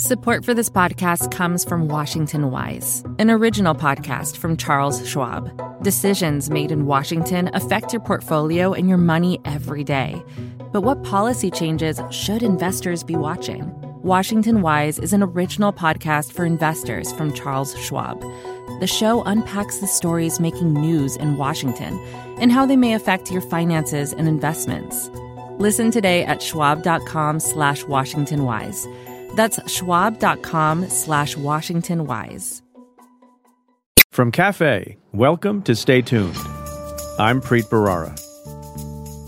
Support for this podcast comes from Washington Wise, an original podcast from Charles Schwab. Decisions made in Washington affect your portfolio and your money every day. But what policy changes should investors be watching? Washington Wise is an original podcast for investors from Charles Schwab. The show unpacks the stories making news in Washington and how they may affect your finances and investments. Listen today at schwab.com slash Washington Wise. That's schwab.com slash Washington Wise. From Cafe, welcome to Stay Tuned. I'm Preet Bharara.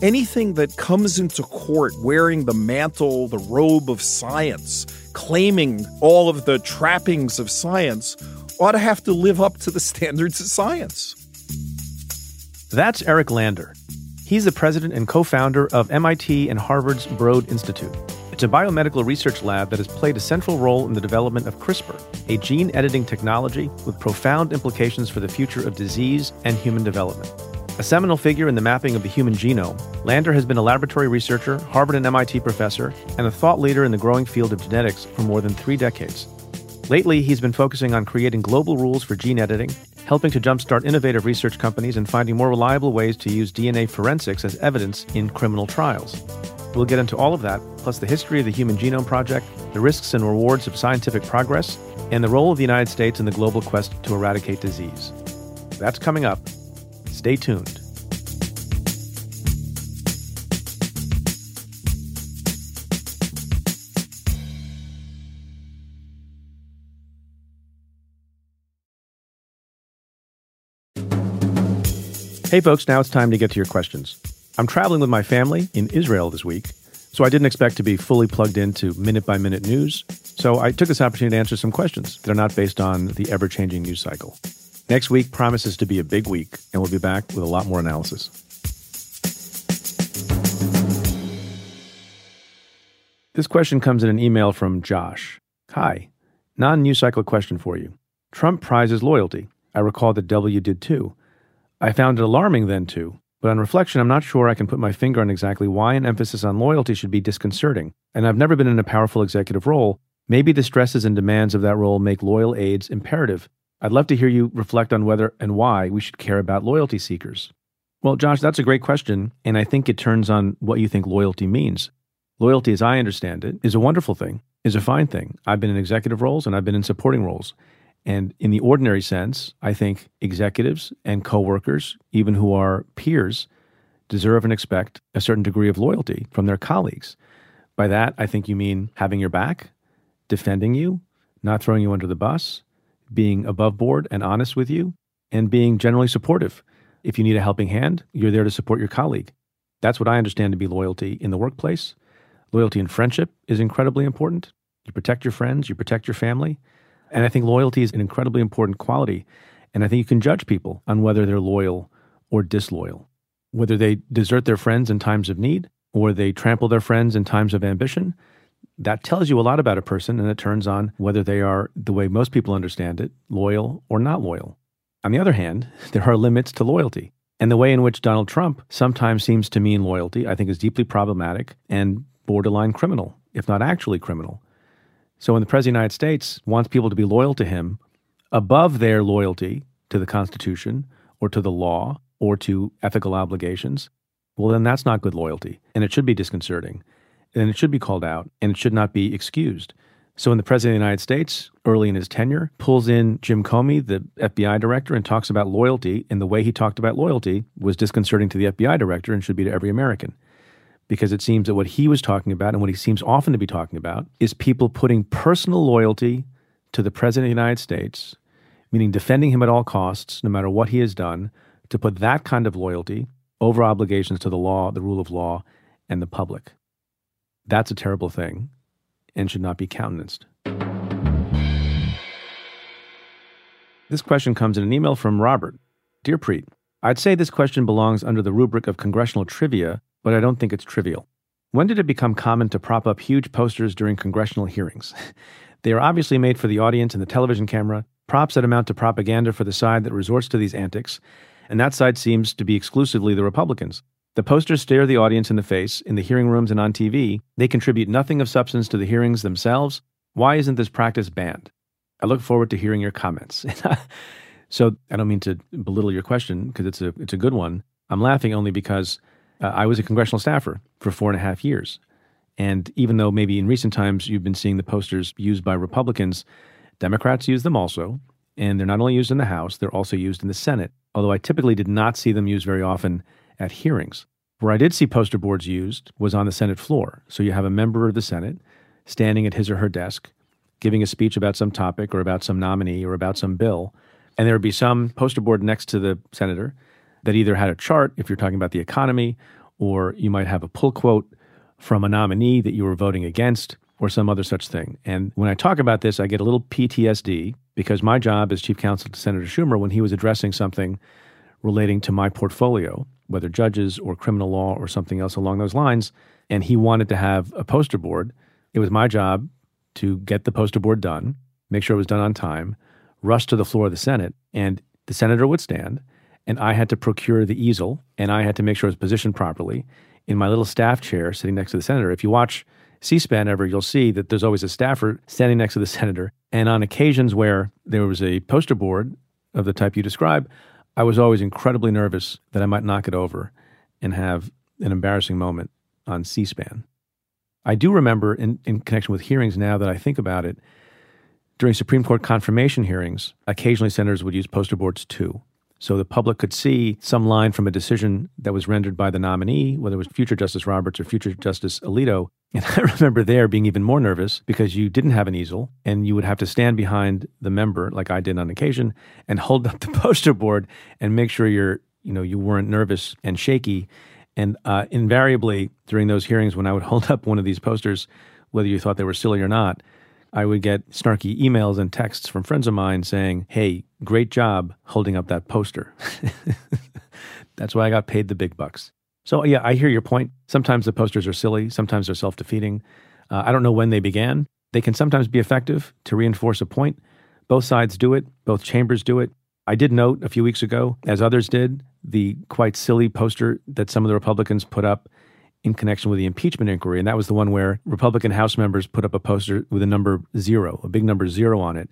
Anything that comes into court wearing the mantle, the robe of science, claiming all of the trappings of science, ought to have to live up to the standards of science. That's Eric Lander. He's the president and co founder of MIT and Harvard's Broad Institute. It's a biomedical research lab that has played a central role in the development of CRISPR, a gene editing technology with profound implications for the future of disease and human development. A seminal figure in the mapping of the human genome, Lander has been a laboratory researcher, Harvard and MIT professor, and a thought leader in the growing field of genetics for more than three decades. Lately, he's been focusing on creating global rules for gene editing, helping to jumpstart innovative research companies, and finding more reliable ways to use DNA forensics as evidence in criminal trials. We'll get into all of that, plus the history of the Human Genome Project, the risks and rewards of scientific progress, and the role of the United States in the global quest to eradicate disease. That's coming up. Stay tuned. Hey, folks, now it's time to get to your questions. I'm traveling with my family in Israel this week, so I didn't expect to be fully plugged into minute by minute news. So I took this opportunity to answer some questions that are not based on the ever changing news cycle. Next week promises to be a big week, and we'll be back with a lot more analysis. This question comes in an email from Josh. Hi, non news cycle question for you. Trump prizes loyalty. I recall that W did too. I found it alarming then too but on reflection, I'm not sure I can put my finger on exactly why an emphasis on loyalty should be disconcerting. And I've never been in a powerful executive role. Maybe the stresses and demands of that role make loyal aides imperative. I'd love to hear you reflect on whether and why we should care about loyalty seekers. Well, Josh, that's a great question. And I think it turns on what you think loyalty means. Loyalty, as I understand it, is a wonderful thing, is a fine thing. I've been in executive roles and I've been in supporting roles. And in the ordinary sense, I think executives and coworkers, even who are peers, deserve and expect a certain degree of loyalty from their colleagues. By that, I think you mean having your back, defending you, not throwing you under the bus, being above board and honest with you, and being generally supportive. If you need a helping hand, you're there to support your colleague. That's what I understand to be loyalty in the workplace. Loyalty in friendship is incredibly important. You protect your friends, you protect your family. And I think loyalty is an incredibly important quality. And I think you can judge people on whether they're loyal or disloyal, whether they desert their friends in times of need or they trample their friends in times of ambition. That tells you a lot about a person, and it turns on whether they are, the way most people understand it, loyal or not loyal. On the other hand, there are limits to loyalty. And the way in which Donald Trump sometimes seems to mean loyalty, I think, is deeply problematic and borderline criminal, if not actually criminal. So when the President of the United States wants people to be loyal to him above their loyalty to the Constitution or to the law or to ethical obligations, well, then that's not good loyalty. And it should be disconcerting. And it should be called out and it should not be excused. So when the President of the United States, early in his tenure, pulls in Jim Comey, the FBI director, and talks about loyalty, and the way he talked about loyalty was disconcerting to the FBI director and should be to every American because it seems that what he was talking about and what he seems often to be talking about is people putting personal loyalty to the President of the United States, meaning defending him at all costs, no matter what he has done, to put that kind of loyalty over obligations to the law, the rule of law, and the public. That's a terrible thing and should not be countenanced. This question comes in an email from Robert. Dear Preet, I'd say this question belongs under the rubric of congressional trivia but I don't think it's trivial. When did it become common to prop up huge posters during congressional hearings? they are obviously made for the audience and the television camera, props that amount to propaganda for the side that resorts to these antics, and that side seems to be exclusively the Republicans. The posters stare the audience in the face in the hearing rooms and on TV. They contribute nothing of substance to the hearings themselves, Why isn't this practice banned? I look forward to hearing your comments. so I don't mean to belittle your question because it's a it's a good one. I'm laughing only because uh, I was a congressional staffer for four and a half years, and even though maybe in recent times you've been seeing the posters used by Republicans, Democrats use them also, and they're not only used in the House, they're also used in the Senate. Although I typically did not see them used very often at hearings. Where I did see poster boards used was on the Senate floor. So you have a member of the Senate standing at his or her desk, giving a speech about some topic or about some nominee or about some bill. And there would be some poster board next to the senator that either had a chart, if you're talking about the economy, or you might have a pull quote from a nominee that you were voting against, or some other such thing. And when I talk about this, I get a little PTSD because my job as chief counsel to Senator Schumer, when he was addressing something relating to my portfolio, whether judges or criminal law or something else along those lines, and he wanted to have a poster board, it was my job to get the poster board done, make sure it was done on time, rush to the floor of the Senate, and the senator would stand, and I had to procure the easel, and I had to make sure it was positioned properly in my little staff chair sitting next to the senator. If you watch C SPAN ever, you'll see that there's always a staffer standing next to the senator. And on occasions where there was a poster board of the type you describe, I was always incredibly nervous that I might knock it over and have an embarrassing moment on C SPAN. I do remember in, in connection with hearings now that I think about it, during Supreme Court confirmation hearings, occasionally senators would use poster boards too. So the public could see some line from a decision that was rendered by the nominee, whether it was future Justice Roberts or future Justice Alito. And I remember there being even more nervous because you didn't have an easel and you would have to stand behind the member, like I did on occasion, and hold up the poster board and make sure you're, you know, you weren't nervous and shaky. And uh, invariably during those hearings, when I would hold up one of these posters, whether you thought they were silly or not, I would get snarky emails and texts from friends of mine saying, Hey, great job holding up that poster. That's why I got paid the big bucks. So, yeah, I hear your point. Sometimes the posters are silly, sometimes they're self defeating. Uh, I don't know when they began. They can sometimes be effective to reinforce a point. Both sides do it, both chambers do it. I did note a few weeks ago, as others did, the quite silly poster that some of the Republicans put up in connection with the impeachment inquiry. And that was the one where Republican House members put up a poster with a number zero, a big number zero on it,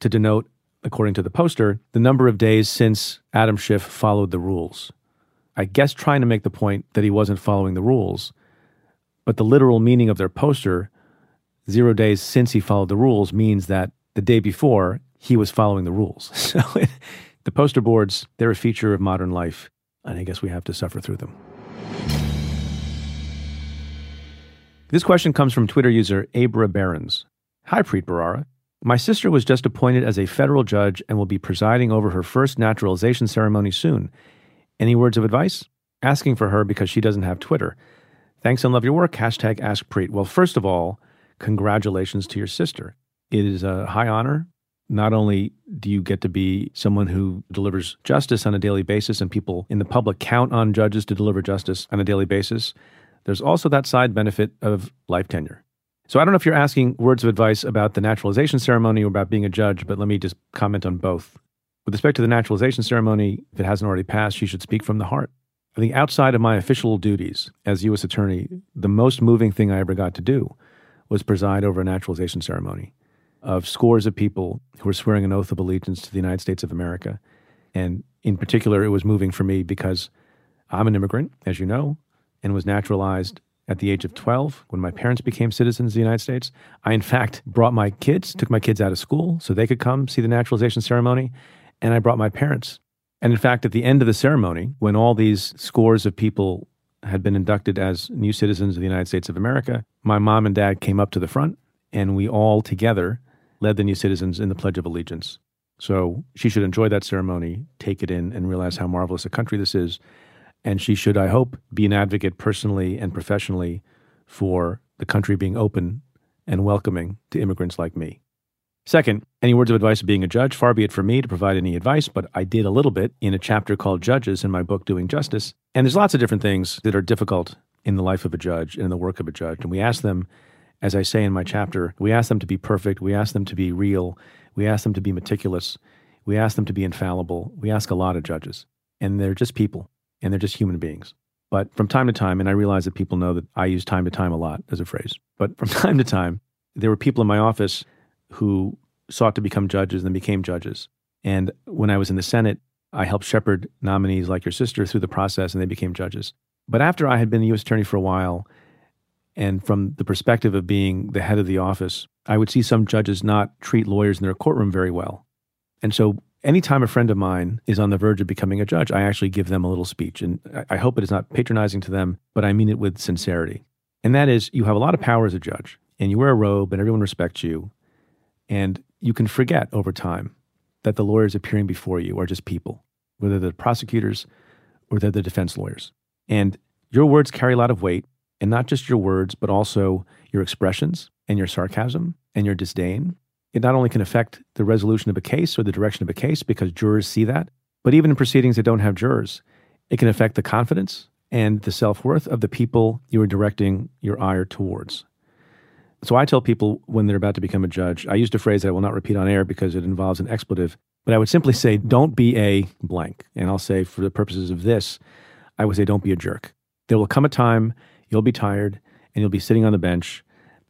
to denote, according to the poster, the number of days since Adam Schiff followed the rules. I guess trying to make the point that he wasn't following the rules. But the literal meaning of their poster, zero days since he followed the rules, means that the day before he was following the rules. So the poster boards, they're a feature of modern life, and I guess we have to suffer through them. This question comes from Twitter user Abra Barons. Hi, Preet Bharara. My sister was just appointed as a federal judge and will be presiding over her first naturalization ceremony soon. Any words of advice? Asking for her because she doesn't have Twitter. Thanks and love your work. Hashtag Ask Preet. Well, first of all, congratulations to your sister. It is a high honor. Not only do you get to be someone who delivers justice on a daily basis, and people in the public count on judges to deliver justice on a daily basis, there's also that side benefit of life tenure. So I don't know if you're asking words of advice about the naturalization ceremony or about being a judge, but let me just comment on both. With respect to the naturalization ceremony, if it hasn't already passed, you should speak from the heart. I think outside of my official duties as U.S. Attorney, the most moving thing I ever got to do was preside over a naturalization ceremony of scores of people who were swearing an oath of allegiance to the United States of America. And in particular, it was moving for me because I'm an immigrant, as you know and was naturalized at the age of 12 when my parents became citizens of the United States. I, in fact, brought my kids, took my kids out of school so they could come see the naturalization ceremony, and I brought my parents. And in fact, at the end of the ceremony, when all these scores of people had been inducted as new citizens of the United States of America, my mom and dad came up to the front, and we all together led the new citizens in the Pledge of Allegiance. So she should enjoy that ceremony, take it in, and realize how marvelous a country this is and she should, I hope, be an advocate personally and professionally for the country being open and welcoming to immigrants like me. Second, any words of advice of being a judge? Far be it from me to provide any advice, but I did a little bit in a chapter called Judges in my book, Doing Justice. And there's lots of different things that are difficult in the life of a judge and in the work of a judge. And we ask them, as I say in my chapter, we ask them to be perfect. We ask them to be real. We ask them to be meticulous. We ask them to be infallible. We ask a lot of judges. And they're just people and they're just human beings. But from time to time, and I realize that people know that I use time to time a lot as a phrase, but from time to time, there were people in my office who sought to become judges and then became judges. And when I was in the Senate, I helped shepherd nominees like your sister through the process and they became judges. But after I had been the U.S. Attorney for a while, and from the perspective of being the head of the office, I would see some judges not treat lawyers in their courtroom very well. And so anytime a friend of mine is on the verge of becoming a judge, I actually give them a little speech. And I hope it is not patronizing to them, but I mean it with sincerity. And that is, you have a lot of power as a judge, and you wear a robe, and everyone respects you. And you can forget over time that the lawyers appearing before you are just people, whether they're the prosecutors or they're the defense lawyers. And your words carry a lot of weight, and not just your words, but also your expressions and your sarcasm and your disdain. It not only can affect the resolution of a case or the direction of a case because jurors see that, but even in proceedings that don't have jurors, it can affect the confidence and the self worth of the people you are directing your ire towards. So I tell people when they're about to become a judge, I used a phrase that I will not repeat on air because it involves an expletive, but I would simply say, don't be a blank. And I'll say, for the purposes of this, I would say, don't be a jerk. There will come a time you'll be tired and you'll be sitting on the bench,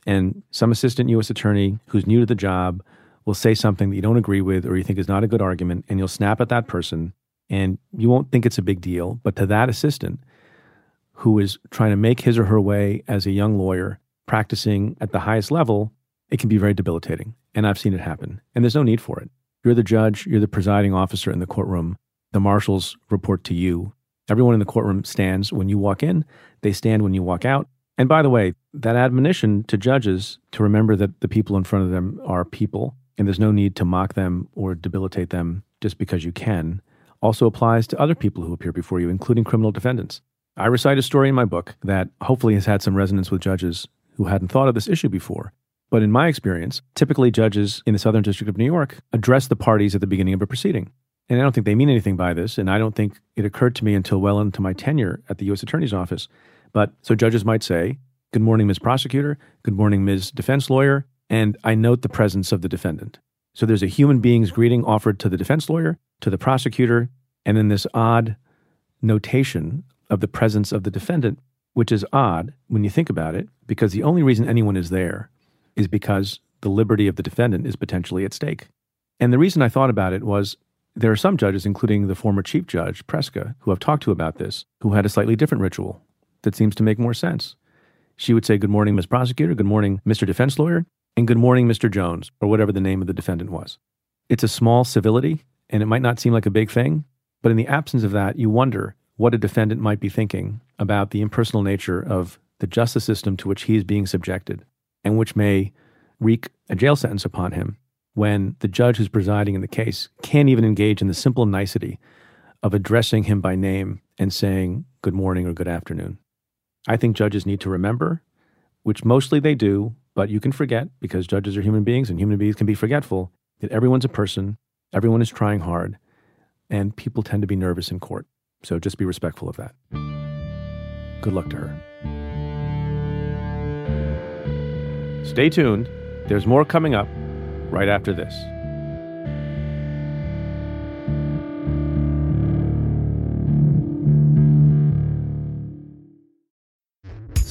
and some assistant U.S. attorney who's new to the job will say something that you don't agree with or you think is not a good argument, and you'll snap at that person, and you won't think it's a big deal. But to that assistant who is trying to make his or her way as a young lawyer, practicing at the highest level, it can be very debilitating. And I've seen it happen. And there's no need for it. You're the judge, you're the presiding officer in the courtroom. The marshals report to you. Everyone in the courtroom stands when you walk in, they stand when you walk out. And by the way, that admonition to judges to remember that the people in front of them are people and there's no need to mock them or debilitate them just because you can also applies to other people who appear before you, including criminal defendants. I recite a story in my book that hopefully has had some resonance with judges who hadn't thought of this issue before. But in my experience, typically judges in the Southern District of New York address the parties at the beginning of a proceeding. And I don't think they mean anything by this, and I don't think it occurred to me until well into my tenure at the U.S. Attorney's Office. But so judges might say, Good morning, Ms. Prosecutor. Good morning, Ms. Defense Lawyer. And I note the presence of the defendant. So there's a human being's greeting offered to the defense lawyer, to the prosecutor, and then this odd notation of the presence of the defendant, which is odd when you think about it, because the only reason anyone is there is because the liberty of the defendant is potentially at stake. And the reason I thought about it was there are some judges, including the former chief judge, Preska, who I've talked to about this, who had a slightly different ritual that seems to make more sense. She would say, Good morning, Ms. Prosecutor. Good morning, Mr. Defense Lawyer. And good morning, Mr. Jones, or whatever the name of the defendant was. It's a small civility, and it might not seem like a big thing, but in the absence of that, you wonder what a defendant might be thinking about the impersonal nature of the justice system to which he is being subjected, and which may wreak a jail sentence upon him when the judge who's presiding in the case can't even engage in the simple nicety of addressing him by name and saying good morning or good afternoon. I think judges need to remember, which mostly they do, but you can forget because judges are human beings and human beings can be forgetful that everyone's a person, everyone is trying hard, and people tend to be nervous in court. So just be respectful of that. Good luck to her. Stay tuned. There's more coming up right after this.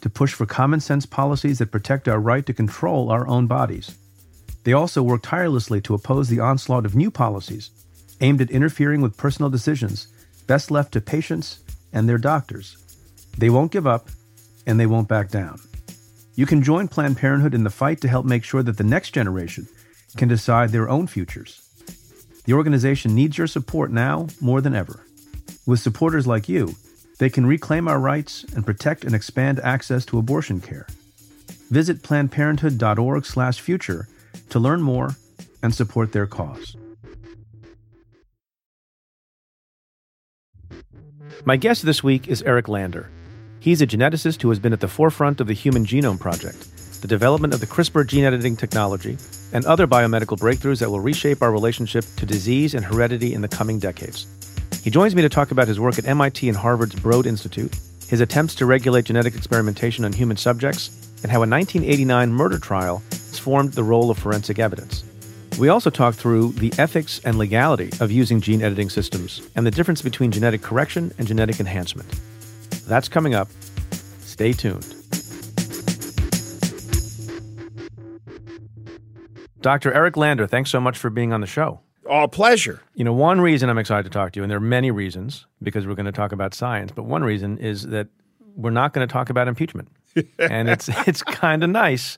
to push for common sense policies that protect our right to control our own bodies. They also work tirelessly to oppose the onslaught of new policies aimed at interfering with personal decisions best left to patients and their doctors. They won't give up and they won't back down. You can join Planned Parenthood in the fight to help make sure that the next generation can decide their own futures. The organization needs your support now more than ever. With supporters like you, they can reclaim our rights and protect and expand access to abortion care. Visit plannedparenthood.org/future to learn more and support their cause. My guest this week is Eric Lander. He's a geneticist who has been at the forefront of the Human Genome Project, the development of the CRISPR gene editing technology, and other biomedical breakthroughs that will reshape our relationship to disease and heredity in the coming decades. He joins me to talk about his work at MIT and Harvard's Broad Institute, his attempts to regulate genetic experimentation on human subjects, and how a 1989 murder trial has formed the role of forensic evidence. We also talk through the ethics and legality of using gene editing systems and the difference between genetic correction and genetic enhancement. That's coming up. Stay tuned. Dr. Eric Lander, thanks so much for being on the show. Oh, pleasure. You know, one reason I'm excited to talk to you, and there are many reasons because we're going to talk about science, but one reason is that we're not going to talk about impeachment. and it's it's kind of nice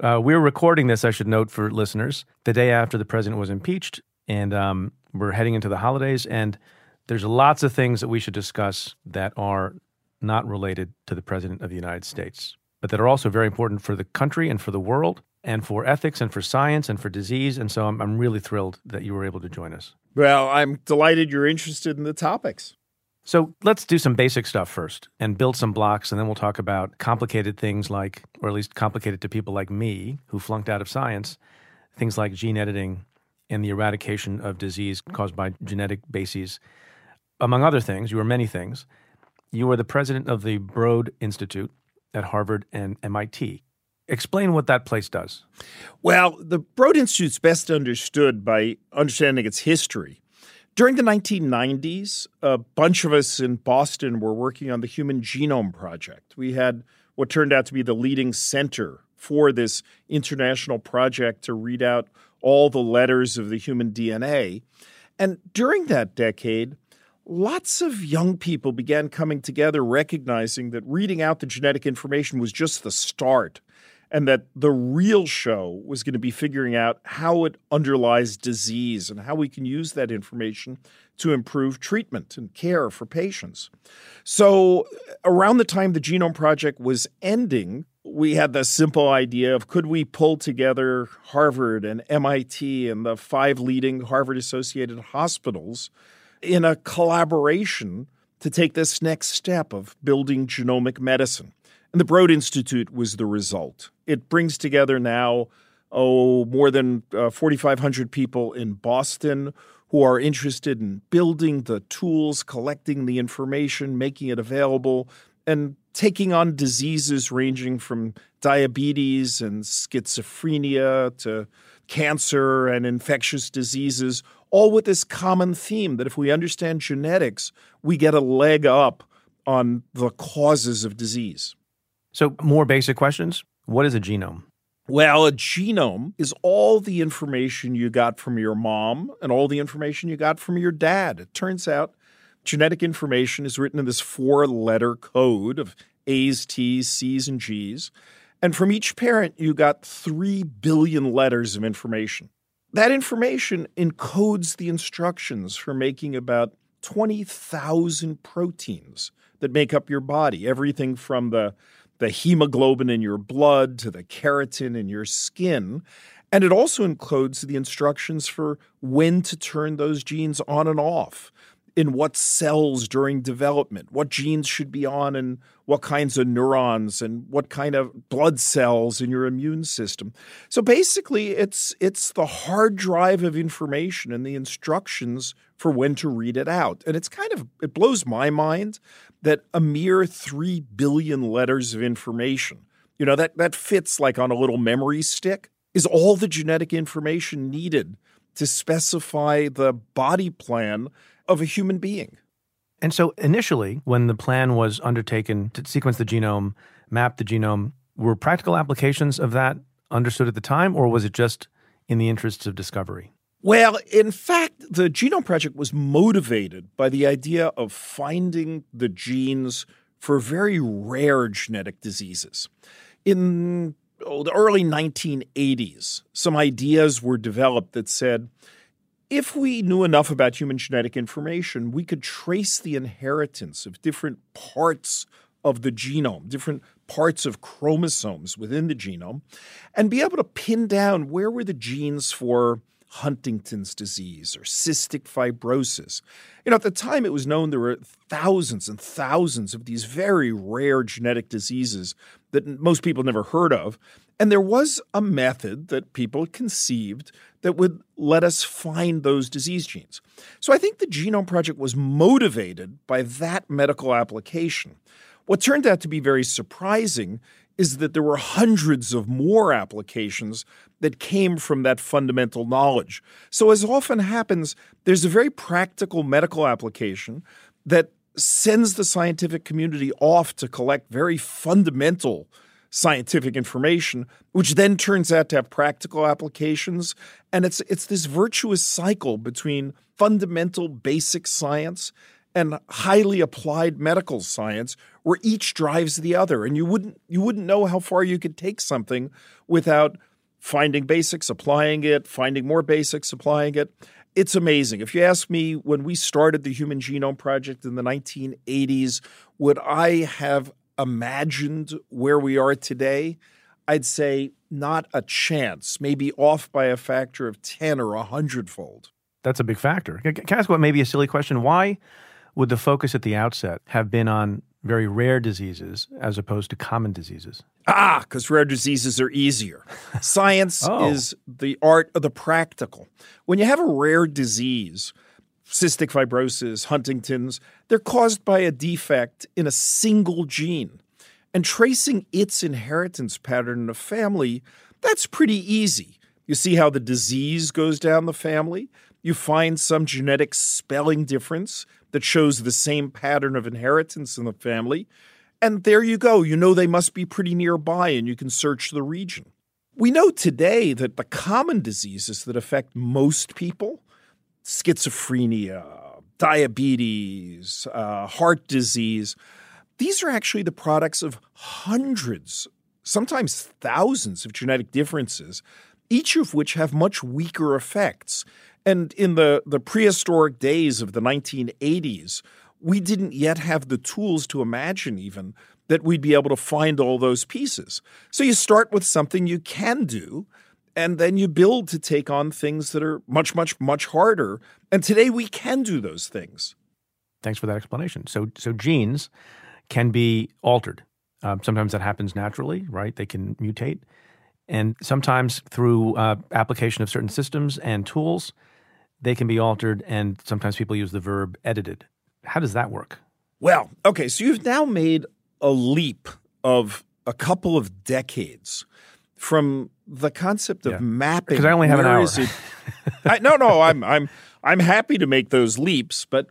uh, we're recording this, I should note for listeners, the day after the president was impeached, and um, we're heading into the holidays. And there's lots of things that we should discuss that are not related to the president of the United States, but that are also very important for the country and for the world, and for ethics and for science and for disease. And so I'm, I'm really thrilled that you were able to join us. Well, I'm delighted you're interested in the topics. So let's do some basic stuff first and build some blocks, and then we'll talk about complicated things like, or at least complicated to people like me who flunked out of science, things like gene editing and the eradication of disease caused by genetic bases. Among other things, you were many things. You were the president of the Broad Institute at Harvard and MIT. Explain what that place does. Well, the Broad Institute's best understood by understanding its history during the 1990s, a bunch of us in Boston were working on the Human Genome Project. We had what turned out to be the leading center for this international project to read out all the letters of the human DNA. And during that decade, lots of young people began coming together recognizing that reading out the genetic information was just the start and that the real show was going to be figuring out how it underlies disease and how we can use that information to improve treatment and care for patients. So, around the time the Genome Project was ending, we had the simple idea of could we pull together Harvard and MIT and the five leading Harvard associated hospitals in a collaboration to take this next step of building genomic medicine. And the Broad Institute was the result. It brings together now, oh, more than uh, 4,500 people in Boston who are interested in building the tools, collecting the information, making it available, and taking on diseases ranging from diabetes and schizophrenia to cancer and infectious diseases, all with this common theme that if we understand genetics, we get a leg up on the causes of disease. So, more basic questions. What is a genome? Well, a genome is all the information you got from your mom and all the information you got from your dad. It turns out genetic information is written in this four letter code of A's, T's, C's, and G's. And from each parent, you got 3 billion letters of information. That information encodes the instructions for making about 20,000 proteins that make up your body, everything from the the hemoglobin in your blood to the keratin in your skin. And it also includes the instructions for when to turn those genes on and off, in what cells during development, what genes should be on, and what kinds of neurons and what kind of blood cells in your immune system. So basically, it's it's the hard drive of information and the instructions for when to read it out. And it's kind of it blows my mind that a mere 3 billion letters of information, you know, that, that fits like on a little memory stick, is all the genetic information needed to specify the body plan of a human being. And so initially, when the plan was undertaken to sequence the genome, map the genome, were practical applications of that understood at the time, or was it just in the interests of discovery? Well, in fact, the Genome Project was motivated by the idea of finding the genes for very rare genetic diseases. In oh, the early 1980s, some ideas were developed that said if we knew enough about human genetic information, we could trace the inheritance of different parts of the genome, different parts of chromosomes within the genome, and be able to pin down where were the genes for Huntington's disease or cystic fibrosis. You know, at the time it was known there were thousands and thousands of these very rare genetic diseases that most people never heard of. And there was a method that people conceived that would let us find those disease genes. So I think the Genome Project was motivated by that medical application. What turned out to be very surprising is that there were hundreds of more applications that came from that fundamental knowledge. So, as often happens, there's a very practical medical application that sends the scientific community off to collect very fundamental scientific information, which then turns out to have practical applications. And it's it's this virtuous cycle between fundamental basic science and highly applied medical science where each drives the other. And you wouldn't you wouldn't know how far you could take something without finding basics, applying it, finding more basics, applying it. It's amazing. If you ask me, when we started the Human Genome Project in the 1980s, would I have imagined where we are today? I'd say not a chance, maybe off by a factor of 10 or a hundredfold. That's a big factor. Can I ask what maybe a silly question? Why would the focus at the outset have been on very rare diseases as opposed to common diseases? Ah, because rare diseases are easier. Science oh. is the art of the practical. When you have a rare disease, cystic fibrosis, Huntington's, they're caused by a defect in a single gene. And tracing its inheritance pattern in a family, that's pretty easy. You see how the disease goes down the family. You find some genetic spelling difference that shows the same pattern of inheritance in the family. And there you go. You know they must be pretty nearby, and you can search the region. We know today that the common diseases that affect most people schizophrenia, diabetes, uh, heart disease these are actually the products of hundreds, sometimes thousands of genetic differences, each of which have much weaker effects. And in the, the prehistoric days of the 1980s, we didn't yet have the tools to imagine even that we'd be able to find all those pieces. So you start with something you can do, and then you build to take on things that are much, much, much harder. And today we can do those things. Thanks for that explanation. So, so genes can be altered. Um, sometimes that happens naturally, right? They can mutate. And sometimes through uh, application of certain systems and tools, they can be altered, and sometimes people use the verb edited. How does that work? Well, okay, so you've now made a leap of a couple of decades from the concept of yeah. mapping. Because I only have an hour. I, no, no, I'm I'm I'm happy to make those leaps, but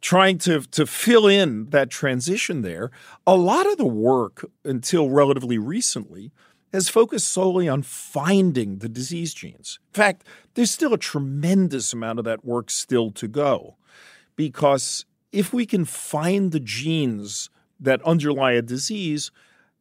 trying to to fill in that transition there, a lot of the work until relatively recently has focused solely on finding the disease genes. In fact, there's still a tremendous amount of that work still to go because if we can find the genes that underlie a disease,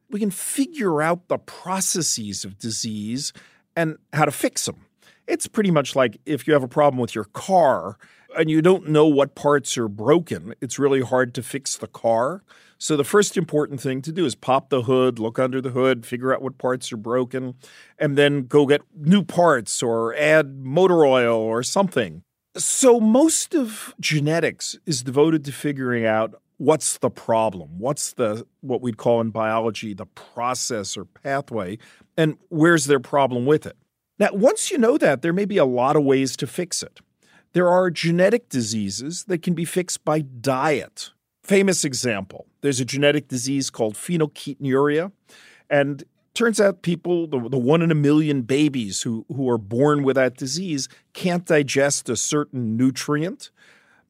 we can figure out the processes of disease and how to fix them. It's pretty much like if you have a problem with your car and you don't know what parts are broken, it's really hard to fix the car. So the first important thing to do is pop the hood, look under the hood, figure out what parts are broken, and then go get new parts or add motor oil or something. So most of genetics is devoted to figuring out what's the problem, what's the what we'd call in biology the process or pathway, and where's their problem with it. Now, once you know that, there may be a lot of ways to fix it. There are genetic diseases that can be fixed by diet famous example there's a genetic disease called phenylketonuria. And turns out people, the, the one in a million babies who, who are born with that disease, can't digest a certain nutrient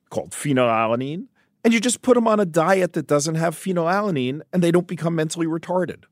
called phenylalanine. And you just put them on a diet that doesn't have phenylalanine and they don't become mentally retarded.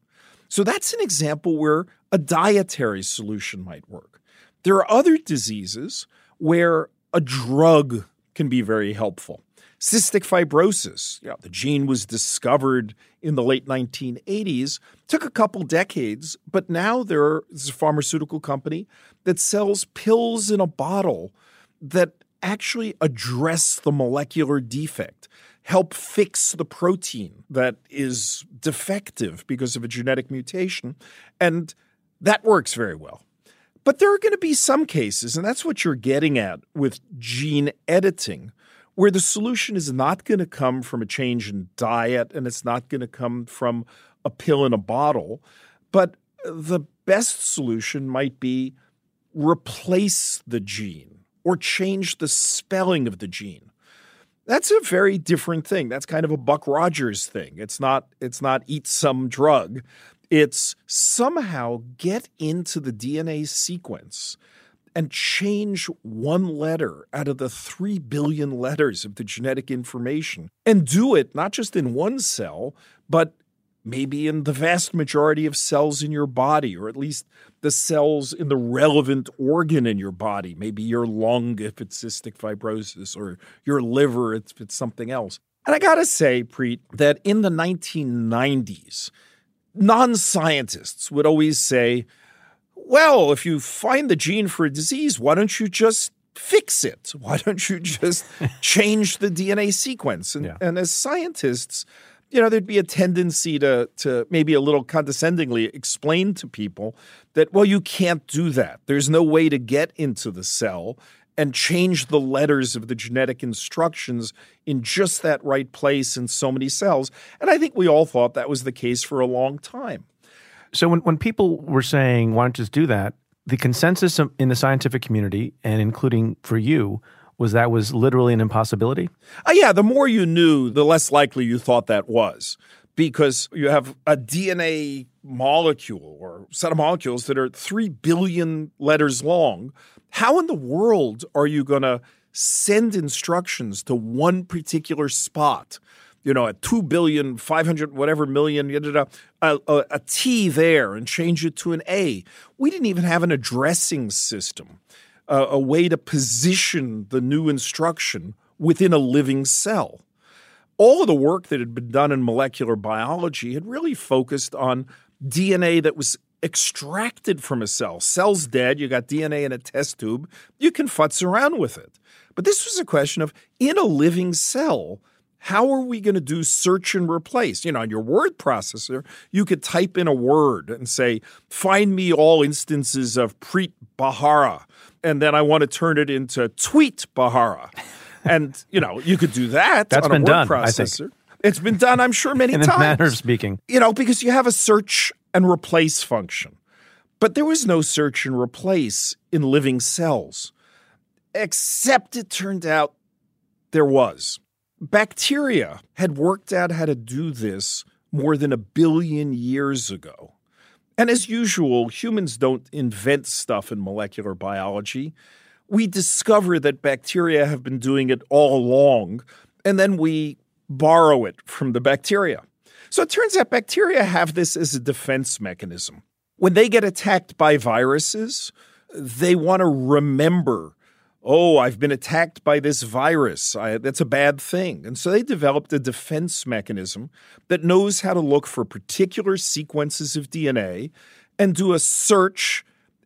So that's an example where a dietary solution might work. There are other diseases where a drug can be very helpful cystic fibrosis. You know, the gene was discovered in the late 1980s. Took a couple decades, but now there's a pharmaceutical company that sells pills in a bottle that actually address the molecular defect, help fix the protein that is defective because of a genetic mutation, and that works very well. But there are going to be some cases, and that's what you're getting at with gene editing, where the solution is not going to come from a change in diet and it's not going to come from a pill in a bottle. But the best solution might be replace the gene or change the spelling of the gene. That's a very different thing. That's kind of a Buck Rogers thing. It's not it's not eat some drug. It's somehow get into the DNA sequence and change one letter out of the 3 billion letters of the genetic information and do it not just in one cell, but maybe in the vast majority of cells in your body, or at least the cells in the relevant organ in your body, maybe your lung if it's cystic fibrosis, or your liver if it's something else. And I gotta say, Preet, that in the 1990s, non scientists would always say, well, if you find the gene for a disease, why don't you just fix it? Why don't you just change the DNA sequence? And, Yeah. and as scientists, you know, there'd be a tendency to to maybe a little condescendingly explain to people that, well, you can't do that. There's no way to get into the cell and change the letters of the genetic instructions in just that right place in so many cells. And I think we all thought that was the case for a long time. So when, when people were saying, why don't you just do that? The consensus in the scientific community, and including for you, was that was literally an impossibility? Uh, yeah, the more you knew, the less likely you thought that was. Because you have a DNA molecule or set of molecules that are 3 billion letters long. How in the world are you going to send instructions to one particular spot? You know, at 2 billion, 500, whatever million, yada, yada, a, a, a T there and change it to an A. We didn't even have an addressing system a, a way to position the new instruction within a living cell. All of the work that had been done in molecular biology had really focused on DNA that was extracted from a cell. Cell's dead, you got DNA in a test tube, you can futz around with it. But this was a question of in a living cell, how are we going to do search and replace? You know, on your word processor, you could type in a word and say, find me all instances of Preet Bharara. And then I want to turn it into Tweet Bharara. And, you know, you could do that That's on been a word done, I processor. think. It's been done, I'm sure, many In a times. manner of speaking. You know, because you have a search and replace function. But there was no search and replace in living cells, except it turned out there was. Bacteria had worked out how to do this more than a billion years ago. And as usual, humans don't invent stuff in molecular biology. We discover that bacteria have been doing it all along, and then we borrow it from the bacteria. So it turns out bacteria have this as a defense mechanism. When they get attacked by viruses, they want to remember, oh, I've been attacked by this virus. I, that's a bad thing. And so they developed a defense mechanism that knows how to look for particular sequences of DNA and do a search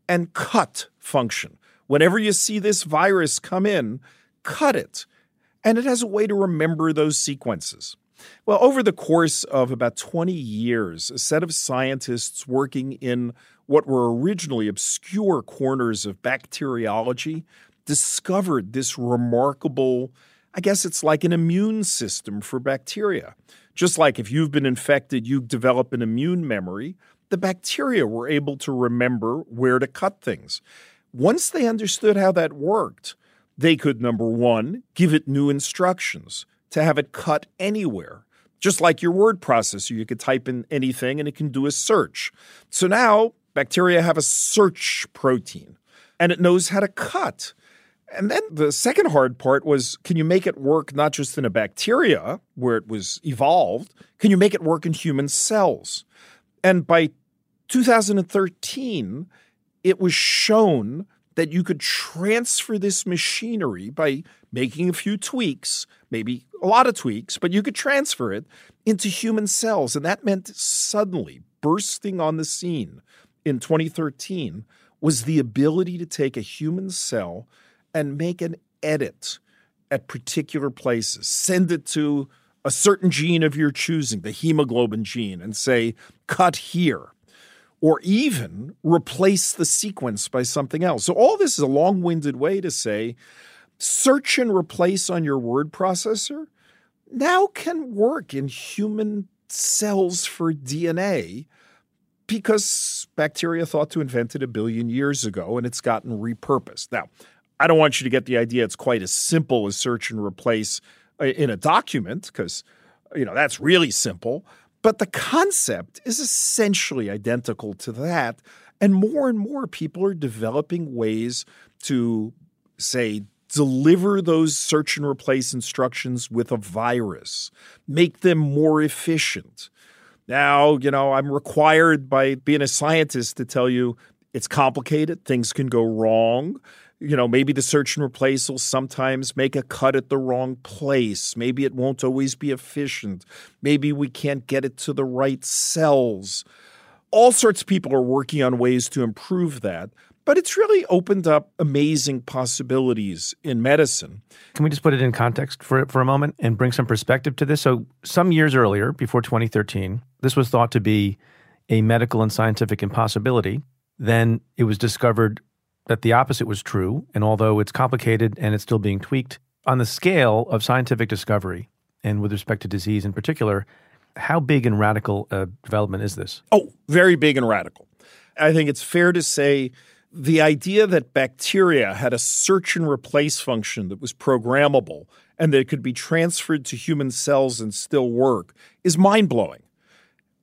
and cut function. Whenever you see this virus come in, cut it. And it has a way to remember those sequences. Well, over the course of about 20 years, a set of scientists working in what were originally obscure corners of bacteriology discovered this remarkable, I guess it's like an immune system for bacteria. Just like if you've been infected, you develop an immune memory, the bacteria were able to remember where to cut things. Once they understood how that worked, they could, number one, give it new instructions to have it cut anywhere. Just like your word processor, you could type in anything and it can do a search. So now bacteria have a search protein and it knows how to cut. And then the second hard part was can you make it work not just in a bacteria where it was evolved, can you make it work in human cells? And by 2013, it was shown that you could transfer this machinery by making a few tweaks, maybe a lot of tweaks, but you could transfer it into human cells. And that meant suddenly bursting on the scene in 2013 was the ability to take a human cell and make an edit at particular places, send it to a certain gene of your choosing, the hemoglobin gene, and say, cut here. Or even replace the sequence by something else. So, all this is a long winded way to say search and replace on your word processor now can work in human cells for DNA because bacteria thought to invent it a billion years ago and it's gotten repurposed. Now, I don't want you to get the idea it's quite as simple as search and replace uh, in a document because you know that's really simple, but the concept is essentially identical to that and more and more people are developing ways to say deliver those search and replace instructions with a virus, make them more efficient. Now, you know, I'm required by being a scientist to tell you it's complicated, things can go wrong. You know, maybe the search and replace will sometimes make a cut at the wrong place. Maybe it won't always be efficient. Maybe we can't get it to the right cells. All sorts of people are working on ways to improve that but it's really opened up amazing possibilities in medicine. Can we just put it in context for, for a moment and bring some perspective to this? So, some years earlier, before 2013, this was thought to be a medical and scientific impossibility. Then it was discovered that the opposite was true. And although it's complicated and it's still being tweaked, on the scale of scientific discovery and with respect to disease in particular, how big and radical a development is this? Oh, very big and radical. I think it's fair to say the idea that bacteria had a search and replace function that was programmable and that it could be transferred to human cells and still work is mind blowing.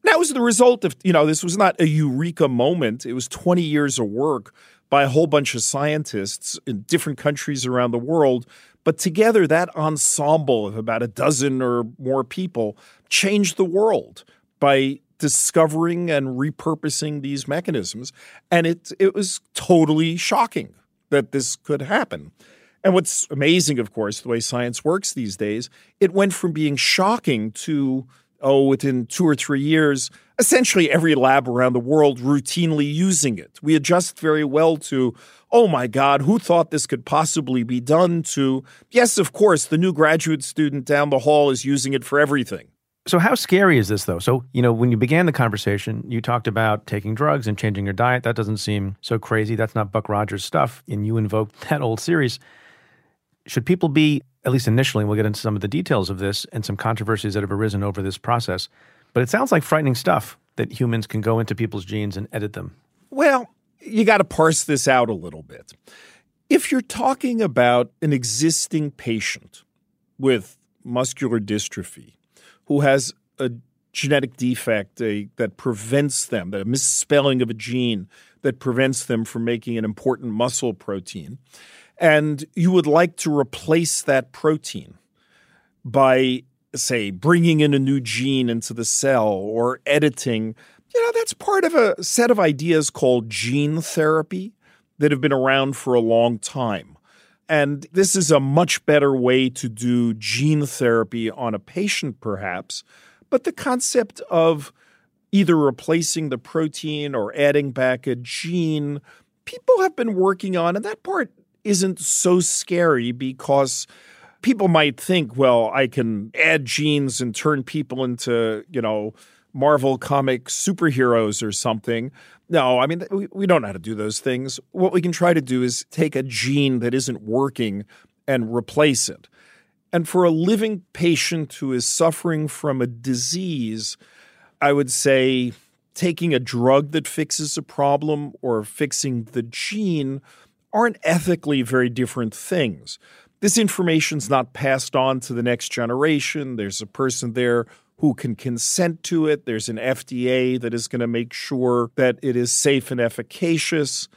That was the result of, you know, this was not a eureka moment. It was 20 years of work by a whole bunch of scientists in different countries around the world. But together, that ensemble of about a dozen or more people changed the world by discovering and repurposing these mechanisms. And it, it was totally shocking that this could happen. And what's amazing, of course, the way science works these days, it went from being shocking to, oh, within two or three years, essentially every lab around the world routinely using it. We adjust very well to, oh my God, who thought this could possibly be done? To, yes, of course, the new graduate student down the hall is using it for everything. So, how scary is this, though? So, you know, when you began the conversation, you talked about taking drugs and changing your diet. That doesn't seem so crazy. That's not Buck Rogers stuff. And you invoked that old series. Should people be, at least initially, we'll get into some of the details of this and some controversies that have arisen over this process, but it sounds like frightening stuff that humans can go into people's genes and edit them. Well, you got to parse this out a little bit. If you're talking about an existing patient with muscular dystrophy, who has a genetic defect a, that prevents them, that a misspelling of a gene that prevents them from making an important muscle protein. And you would like to replace that protein by, say, bringing in a new gene into the cell or editing. You know, that's part of a set of ideas called gene therapy that have been around for a long time. And this is a much better way to do gene therapy on a patient, perhaps. But the concept of either replacing the protein or adding back a gene, people have been working on, and that part isn't so scary because people might think, well, I can add genes and turn people into, you know, Marvel comic superheroes or something. No, I mean, we, we don't know how to do those things. What we can try to do is take a gene that isn't working and replace it. And for a living patient who is suffering from a disease, I would say taking a drug that fixes a problem or fixing the gene aren't ethically very different things. This information's not passed on to the next generation. There's a person there who can consent to it. There's an FDA that is going to make sure that it is safe and efficacious.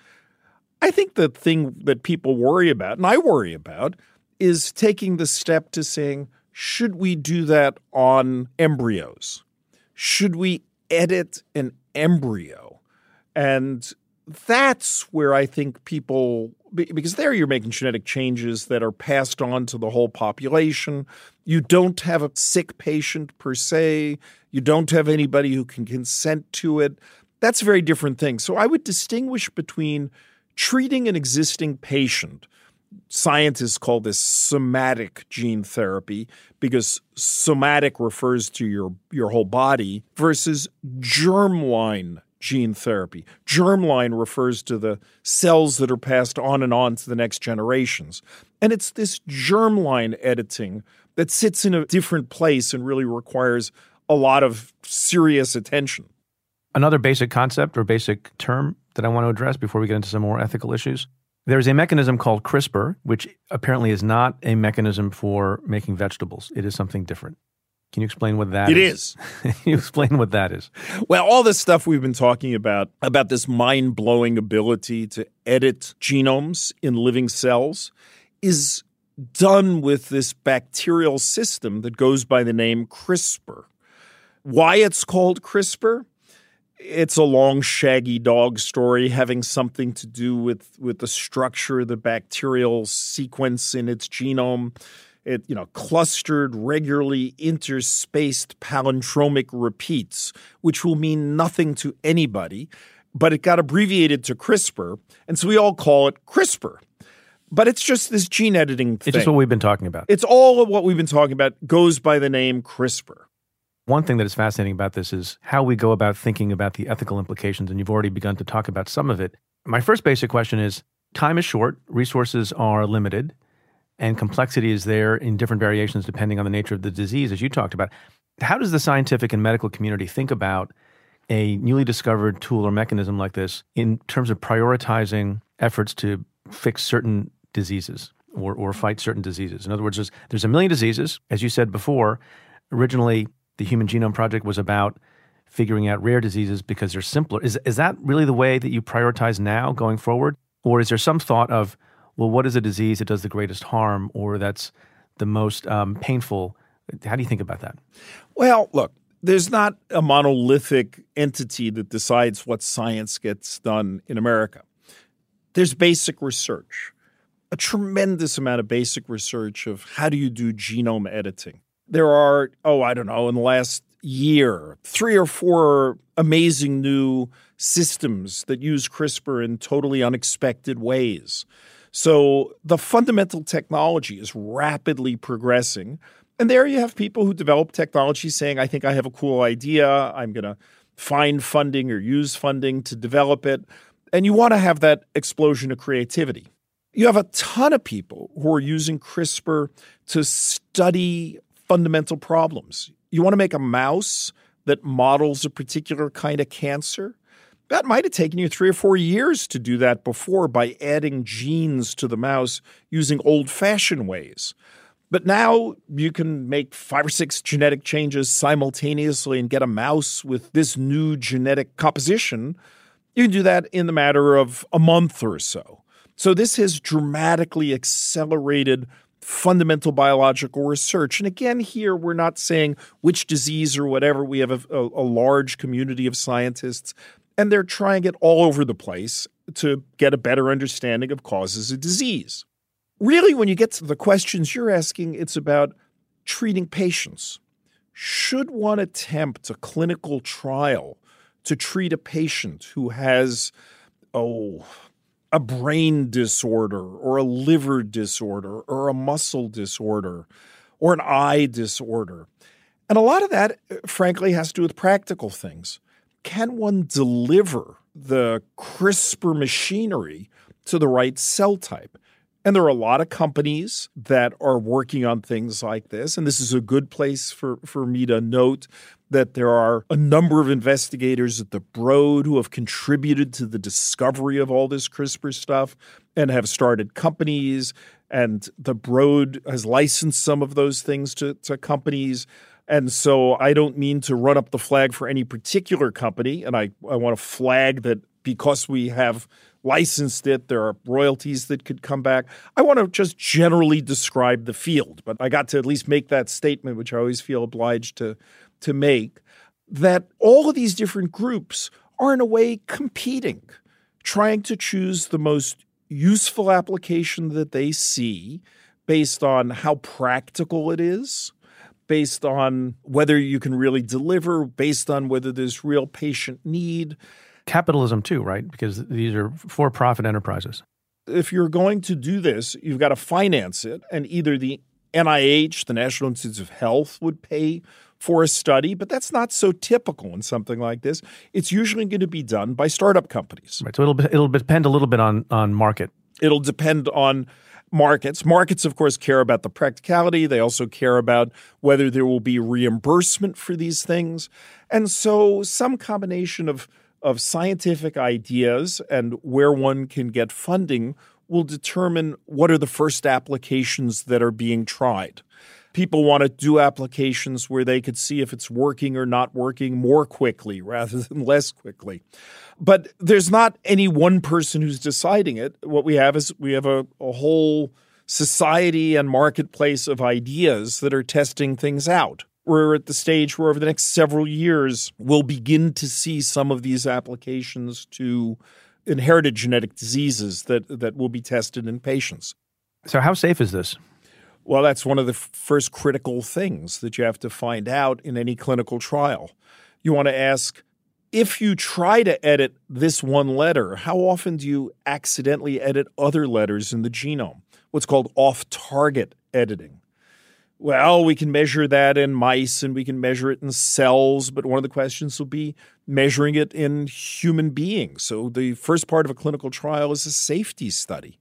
I think the thing that people worry about, and I worry about, is taking the step to saying, should we do that on embryos? Should we edit an embryo? And that's where I think people because there you're making genetic changes that are passed on to the whole population. You don't have a sick patient per se. You don't have anybody who can consent to it. That's a very different thing. So I would distinguish between treating an existing patient. Scientists call this somatic gene therapy because somatic refers to your, your whole body versus germline gene therapy. Germline refers to the cells that are passed on and on to the next generations. And it's this germline editing that sits in a different place and really requires a lot of serious attention. Another basic concept or basic term that I want to address before we get into some more ethical issues. There's a mechanism called CRISPR, which apparently is not a mechanism for making vegetables. It is something different. Can you explain what that It is? is. Can you explain what that is? Well, all this stuff we've been talking about, about this mind blowing ability to edit genomes in living cells, is done with this bacterial system that goes by the name CRISPR. Why it's called CRISPR? It's a long, shaggy dog story having something to do with, with the structure of the bacterial sequence in its genome. It, you know, clustered, regularly interspaced palindromic repeats, which will mean nothing to anybody, but it got abbreviated to CRISPR, and so we all call it CRISPR. But it's just this gene editing thing. It's just what we've been talking about. It's all of what we've been talking about goes by the name CRISPR. One thing that is fascinating about this is how we go about thinking about the ethical implications, and you've already begun to talk about some of it. My first basic question is time is short, resources are limited, and complexity is there in different variations depending on the nature of the disease, as you talked about. How does the scientific and medical community think about a newly discovered tool or mechanism like this in terms of prioritizing efforts to fix certain diseases or, or fight certain diseases? In other words, there's, there's a million diseases. As you said before, originally the Human Genome Project was about figuring out rare diseases because they're simpler. Is, is that really the way that you prioritize now going forward? Or is there some thought of, well, what is a disease that does the greatest harm or that's the most um, painful? How do you think about that? Well, look, there's not a monolithic entity that decides what science gets done in America. There's basic research, a tremendous amount of basic research of how do you do genome editing. There are, oh, I don't know, in the last year, three or four amazing new systems that use CRISPR in totally unexpected ways. So the fundamental technology is rapidly progressing. And there you have people who develop technology saying, I think I have a cool idea. I'm going to find funding or use funding to develop it. And you want to have that explosion of creativity. You have a ton of people who are using CRISPR to study fundamental problems. You want to make a mouse that models a particular kind of cancer? That might have taken you three or four years to do that before by adding genes to the mouse using old fashioned ways. But now you can make five or six genetic changes simultaneously and get a mouse with this new genetic composition. You can do that in the matter of a month or so. So, this has dramatically accelerated fundamental biological research. And again, here we're not saying which disease or whatever. We have a, a, a large community of scientists, and they're trying it all over the place to get a better understanding of causes of disease. Really, when you get to the questions you're asking, it's about treating patients. Should one attempt a clinical trial to treat a patient who has, oh, a brain disorder or a liver disorder or a muscle disorder or an eye disorder? And a lot of that, eh, frankly, has to do with practical things. Can one deliver the CRISPR machinery to the right cell type? And there are a lot of companies that are working on things like this. And this is a good place for, for me to note that there are a number of investigators at the Broad who have contributed to the discovery of all this CRISPR stuff and have started companies. And the Broad has licensed some of those things to, to companies. And so I don't mean to run up the flag for any particular company. And I, I want to flag that because we have licensed it, there are royalties that could come back. I want to just generally describe the field, but I got to at least make that statement, which I always feel obliged to, to make, that all of these different groups are in a way competing, trying to choose the most useful application that they see based on how practical it is based on whether you can really deliver, based on whether there's real patient need. Capitalism, too, right? Because these are for profit enterprises. If you're going to do this, you've got to finance it, and either the NIH, the National Institutes of Health, would pay for a study, but that's not so typical in something like this. It's usually going to be done by startup companies. Right. So it'll it'll depend a little bit on on market. It'll depend on markets. Markets, of course, care about the practicality. They also care about whether there will be reimbursement for these things. And so some combination of of scientific ideas and where one can get funding will determine what are the first applications that are being tried. People want to do applications where they could see if it's working or not working more quickly rather than less quickly. But there's not any one person who's deciding it. What we have is we have a, a whole society and marketplace of ideas that are testing things out we're at the stage where over the next several years we'll begin to see some of these applications to inherited genetic diseases that that will be tested in patients. So how safe is this? Well, that's one of the f- first critical things that you have to find out in any clinical trial. You want to ask if you try to edit this one letter, how often do you accidentally edit other letters in the genome? What's called off target editing. Well, we can measure that in mice and we can measure it in cells, but one of the questions will be measuring it in human beings. So the first part of a clinical trial is a safety study.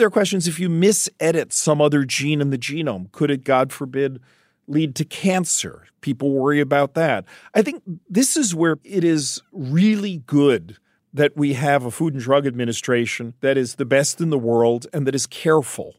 There are questions if you misedit some other gene in the genome, could it, God forbid, lead to cancer? People worry about that. I think this is where it is really good that we have a Food and Drug Administration that is the best in the world and that is careful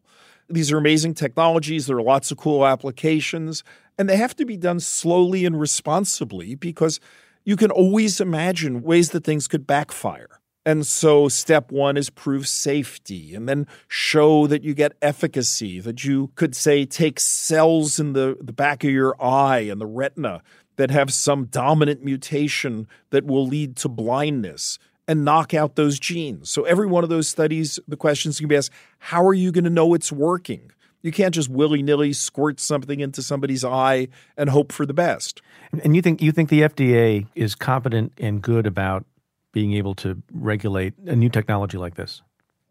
these are amazing technologies. There are lots of cool applications, and they have to be done slowly and responsibly because you can always imagine ways that things could backfire. And so, step one is prove safety and then show that you get efficacy, that you could say take cells in the, the back of your eye and the retina that have some dominant mutation that will lead to blindness and knock out those genes. So every one of those studies, the questions can be asked, how are you going to know it's working? You can't just willy-nilly squirt something into somebody's eye and hope for the best. And you think you think the FDA is competent and good about being able to regulate a new technology like this?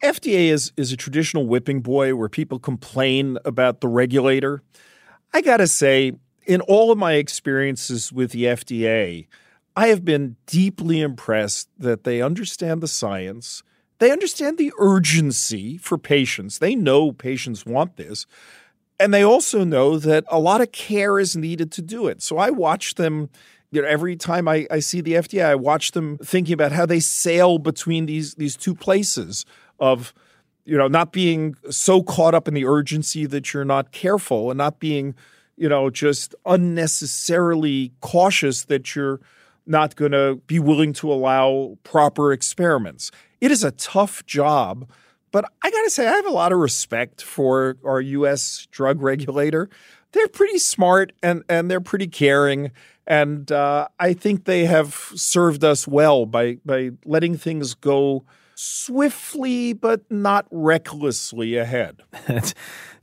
FDA is is a traditional whipping boy where people complain about the regulator. I got to say, in all of my experiences with the FDA, I have been deeply impressed that they understand the science. They understand the urgency for patients. They know patients want this. And they also know that a lot of care is needed to do it. So I watch them, you know, every time I, I see the FDA, I watch them thinking about how they sail between these these two places of, you know, not being so caught up in the urgency that you're not careful and not being, you know, just unnecessarily cautious that you're not going to be willing to allow proper experiments. It is a tough job, but I got to say, I have a lot of respect for our U.S. drug regulator. They're pretty smart and, and they're pretty caring. And uh, I think they have served us well by, by letting things go swiftly but not recklessly ahead. it's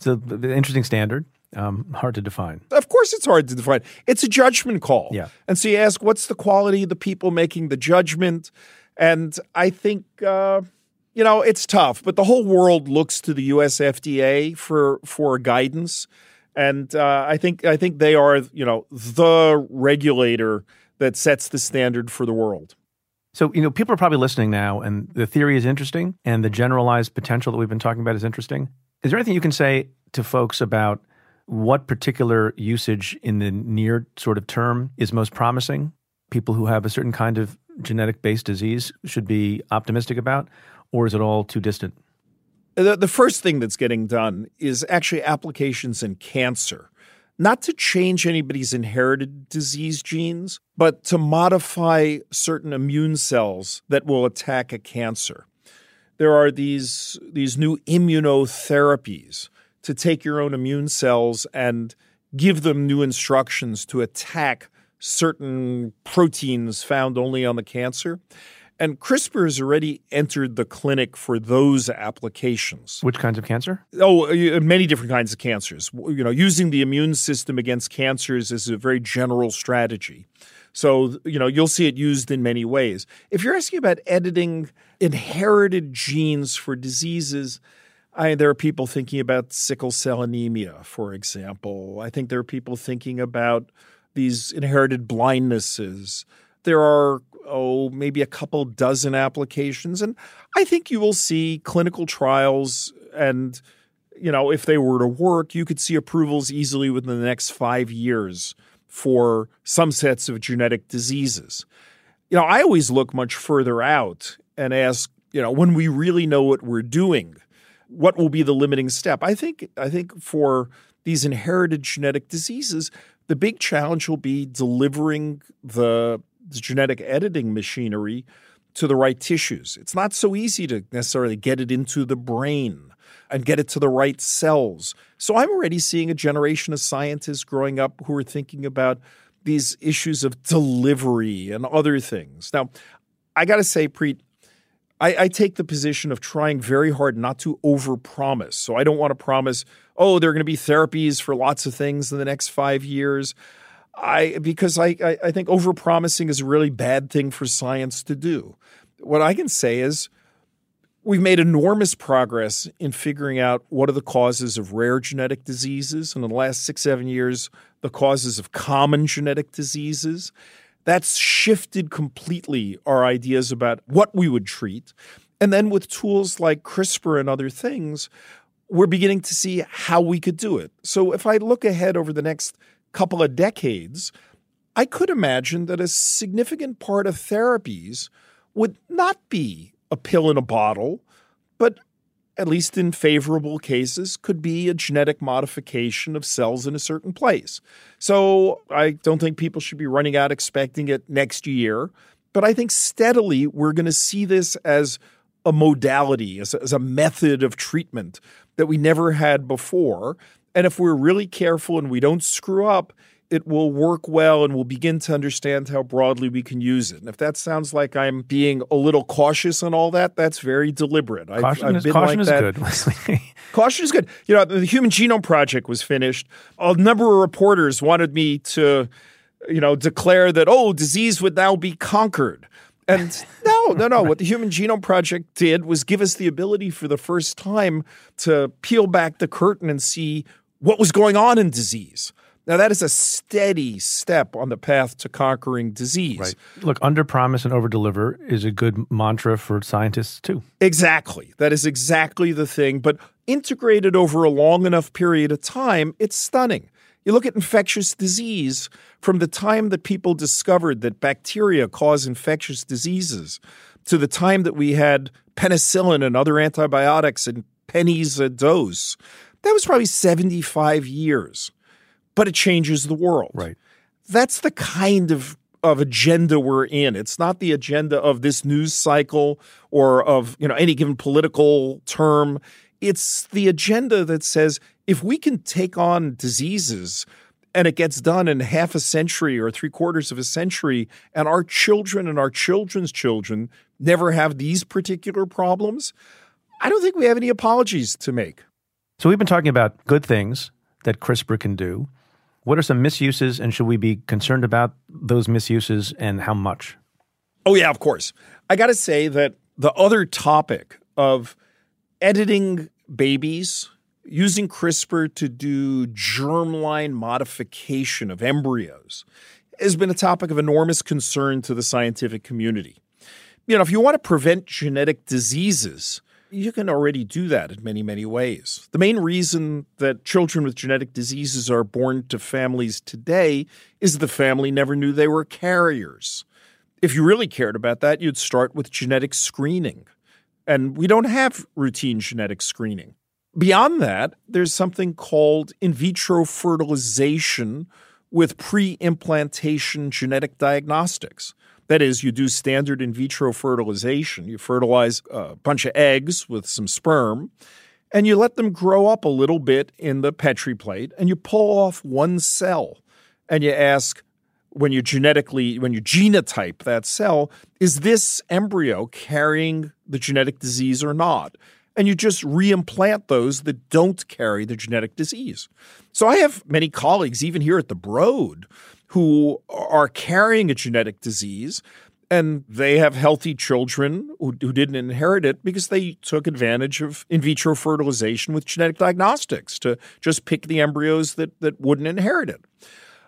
an interesting standard. Um, hard to define. Of course, it's hard to define. It's a judgment call. Yeah. And so you ask, what's the quality of the people making the judgment? And I think, uh, you know, it's tough, but the whole world looks to the U.S. FDA for for guidance, and uh, I think I think they are, you know, the regulator that sets the standard for the world. So, you know, people are probably listening now, and the theory is interesting, and the generalized potential that we've been talking about is interesting. Is there anything you can say to folks about what particular usage in the near sort of term is most promising? People who have a certain kind of genetic based disease should be optimistic about, or is it all too distant? The, the first thing that's getting done is actually applications in cancer, not to change anybody's inherited disease genes, but to modify certain immune cells that will attack a cancer. There are these, these new immunotherapies to take your own immune cells and give them new instructions to attack certain proteins found only on the cancer. And CRISPR has already entered the clinic for those applications. Which kinds of cancer? Oh, uh, many different kinds of cancers. You know, using the immune system against cancers is a very general strategy. So, you know, you'll see it used in many ways. If you're asking about editing inherited genes for diseases, I, there are people thinking about sickle cell anemia, for example. I think there are people thinking about these inherited blindnesses. There are, oh, maybe a couple dozen applications. And I think you will see clinical trials and you know, if they were to work, you could see approvals easily within the next five years for some sets of genetic diseases. You know, I always look much further out and ask, you know, when we really know what we're doing, what will be the limiting step? I think I think for these inherited genetic diseases, the big challenge will be delivering the, the genetic editing machinery to the right tissues. It's not so easy to necessarily get it into the brain and get it to the right cells. So I'm already seeing a generation of scientists growing up who are thinking about these issues of delivery and other things. Now, I got to say, Preet, I, I, take the position of trying very hard not to overpromise. So I don't want to promise, oh, there are going to be therapies for lots of things in the next five years. I because I, I, I think overpromising is a really bad thing for science to do. What I can say is we've made enormous progress in figuring out what are the causes of rare genetic diseases. And in the last six, seven years, the causes of common genetic diseases. That's shifted completely our ideas about what we would treat. And then with tools like CRISPR and other things, we're beginning to see how we could do it. So if I look ahead over the next couple of decades, I could imagine that a significant part of therapies would not be a pill in a bottle, but at least in favorable cases, could be a genetic modification of cells in a certain place. So I don't think people should be running out expecting it next year. But I think steadily we're going to see this as a modality, as a, as a method of treatment that we never had before. And if we're really careful and we don't screw up, it will work well and we'll begin to understand how broadly we can use it. And if that sounds like I'm being a little cautious on all that, that's very deliberate. Caution, I've, I've is, caution like is good. caution is good. You know, the Human Genome Project was finished. A number of reporters wanted me to, you know, declare that, oh, disease would now be conquered. And no, no, no. What the Human Genome Project did was give us the ability for the first time to peel back the curtain and see what was going on in disease. Now, that is a steady step on the path to conquering disease. Right. Look, under promise and over deliver is a good mantra for scientists, too. Exactly. That is exactly the thing. But integrated over a long enough period of time, it's stunning. You look at infectious disease from the time that people discovered that bacteria cause infectious diseases to the time that we had penicillin and other antibiotics and pennies a dose. That was probably 75 years but it changes the world. Right. That's the kind of of agenda we're in. It's not the agenda of this news cycle or of, you know, any given political term. It's the agenda that says if we can take on diseases and it gets done in half a century or three quarters of a century, and our children and our children's children never have these particular problems, I don't think we have any apologies to make. So we've been talking about good things that CRISPR can do. What are some misuses, and should we be concerned about those misuses and how much? Oh, yeah, of course. I got to say that the other topic of editing babies, using CRISPR to do germline modification of embryos, has been a topic of enormous concern to the scientific community. You know, if you want to prevent genetic diseases, you can already do that in many, many ways. The main reason that children with genetic diseases are born to families today is the family never knew they were carriers. If you really cared about that, you'd start with genetic screening. And we don't have routine genetic screening. Beyond that, there's something called in vitro fertilization with pre implantation genetic diagnostics. That is, you do standard in vitro fertilization. You fertilize a bunch of eggs with some sperm, and you let them grow up a little bit in the Petri plate, and you pull off one cell, and you ask, when you genetically, when you genotype that cell, is this embryo carrying the genetic disease or not? And you just reimplant those that don't carry the genetic disease. So I have many colleagues, even here at the Broad, who are carrying a genetic disease and they have healthy children who, who, didn't inherit it because they took advantage of in vitro fertilization with genetic diagnostics to just pick the embryos that, that wouldn't inherit it.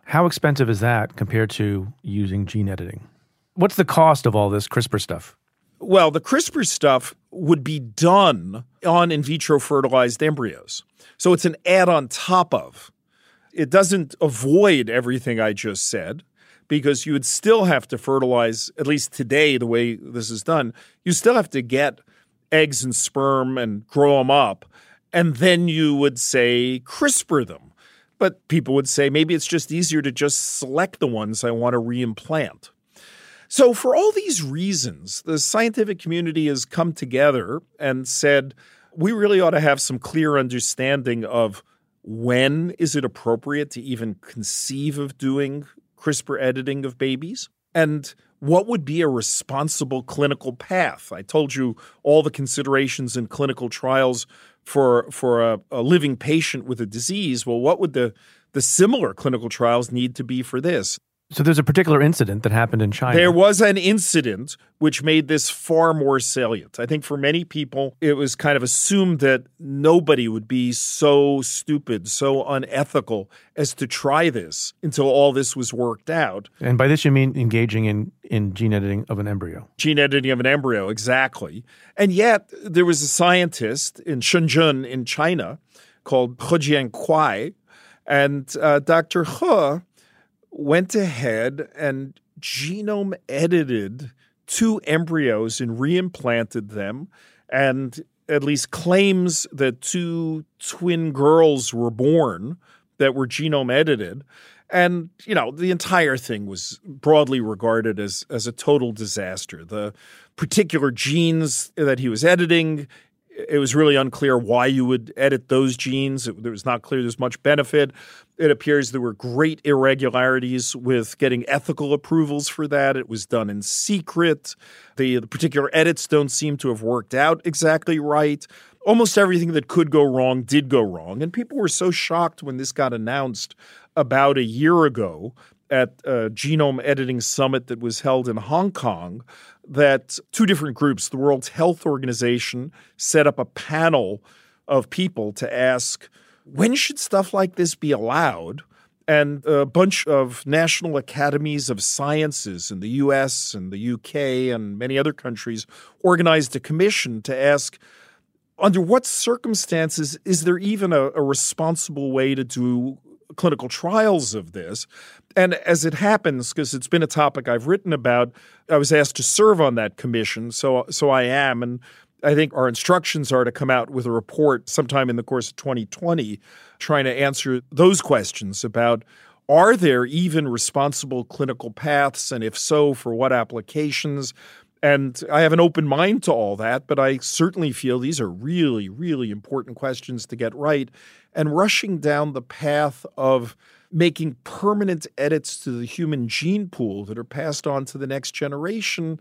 How expensive is that compared to using gene editing? What's the cost of all this CRISPR stuff? Well, the CRISPR stuff would be done on in vitro fertilized embryos. So it's an add on top of. It doesn't avoid everything I just said because you would still have to fertilize, at least today, the way this is done, you still have to get eggs and sperm and grow them up. And then you would say CRISPR them. But people would say maybe it's just easier to just select the ones I want to reimplant. So, for all these reasons, the scientific community has come together and said we really ought to have some clear understanding of when is it appropriate to even conceive of doing CRISPR editing of babies and what would be a responsible clinical path. I told you all the considerations in clinical trials for for a, a living patient with a disease. Well, what would the the similar clinical trials need to be for this? So there's a particular incident that happened in China. There was an incident which made this far more salient. I think for many people, it was kind of assumed that nobody would be so stupid, so unethical as to try this until all this was worked out. And by this, you mean engaging in, in gene editing of an embryo? Gene editing of an embryo, exactly. And yet, there was a scientist in Shenzhen in China called He Jiankui, and uh, Dr. He went ahead and genome edited two embryos and reimplanted them and at least claims that two twin girls were born that were genome edited and you know the entire thing was broadly regarded as as a total disaster the particular genes that he was editing it was really unclear why you would edit those genes. It, it was not clear there's much benefit. It appears there were great irregularities with getting ethical approvals for that. It was done in secret. The, the particular edits don't seem to have worked out exactly right. Almost everything that could go wrong did go wrong. And people were so shocked when this got announced about a year ago at a genome editing summit that was held in Hong Kong that two different groups, the World Health Organization, set up a panel of people to ask when should stuff like this be allowed? And a bunch of national academies of sciences in the US and the UK and many other countries organized a commission to ask under what circumstances is there even a, a responsible way to do clinical trials of this. And as it happens, because it's been a topic I've written about, I was asked to serve on that commission. So, so I am. And I think our instructions are to come out with a report sometime in the course of 2020 trying to answer those questions about are there even responsible clinical paths? And if so, for what applications? And I have an open mind to all that, but I certainly feel these are really, really important questions to get right. And rushing down the path of making permanent edits to the human gene pool that are passed on to the next generation,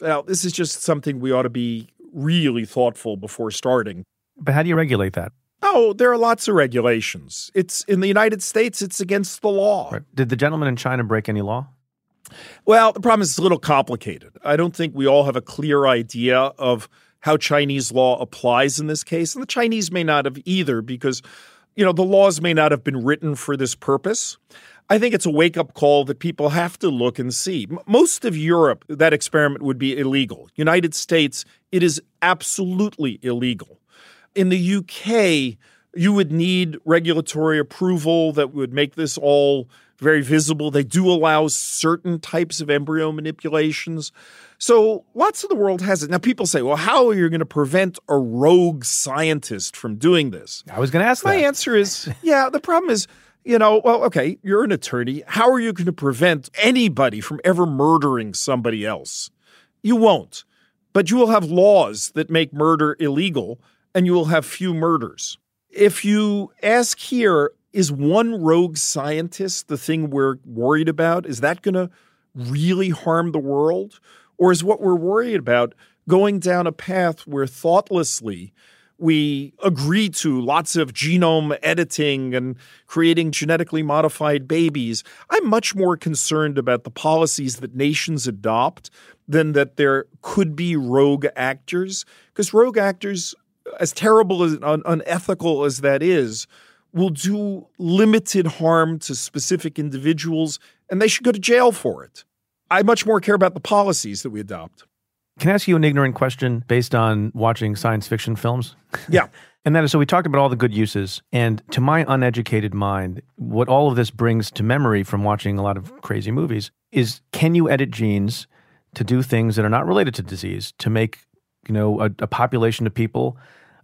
well, this is just something we ought to be really thoughtful before starting. But how do you regulate that? Oh, there are lots of regulations. It's in the United States, it's against the law. Right. Did the gentleman in China break any law? Well, the problem is it's a little complicated. I don't think we all have a clear idea of how Chinese law applies in this case. And the Chinese may not have either because, you know, the laws may not have been written for this purpose. I think it's a wake up call that people have to look and see. Most of Europe, that experiment would be illegal. United States, it is absolutely illegal. In the UK, you would need regulatory approval that would make this all very visible. They do allow certain types of embryo manipulations. So lots of the world has it. Now, people say, well, how are you going to prevent a rogue scientist from doing this? I was going to ask My that. answer is, yeah, the problem is, you know, well, okay, you're an attorney. How are you going to prevent anybody from ever murdering somebody else? You won't. But you will have laws that make murder illegal, and you will have few murders. If you ask here, is one rogue scientist the thing we're worried about? Is that going to really harm the world? Or is what we're worried about going down a path where thoughtlessly we agree to lots of genome editing and creating genetically modified babies? I'm much more concerned about the policies that nations adopt than that there could be rogue actors, because rogue actors, as terrible as un- unethical as that is, will do limited harm to specific individuals, and they should go to jail for it. I much more care about the policies that we adopt. Can I ask you an ignorant question based on watching science fiction films? Yeah. and that is so we talked about all the good uses. And to my uneducated mind, what all of this brings to memory from watching a lot of crazy movies is can you edit genes to do things that are not related to disease to make you know a, a population of people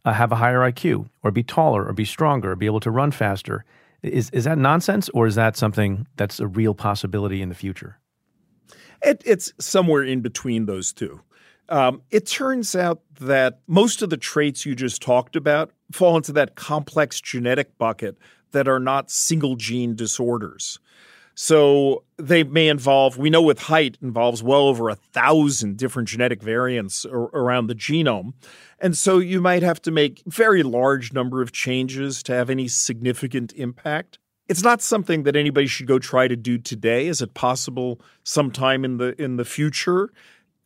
uh, have a higher IQ or be taller or be stronger or be able to run faster? Is is that nonsense or is that something that's a real possibility in the future? It, it's somewhere in between those two. Um, it turns out that most of the traits you just talked about fall into that complex genetic bucket that are not single gene disorders. So they may involve, we know with height involves well over a thousand different genetic variants around the genome. And so you might have to make very large number of changes to have any significant impact. It's not something that anybody should go try to do today. Is it possible sometime in the in the future?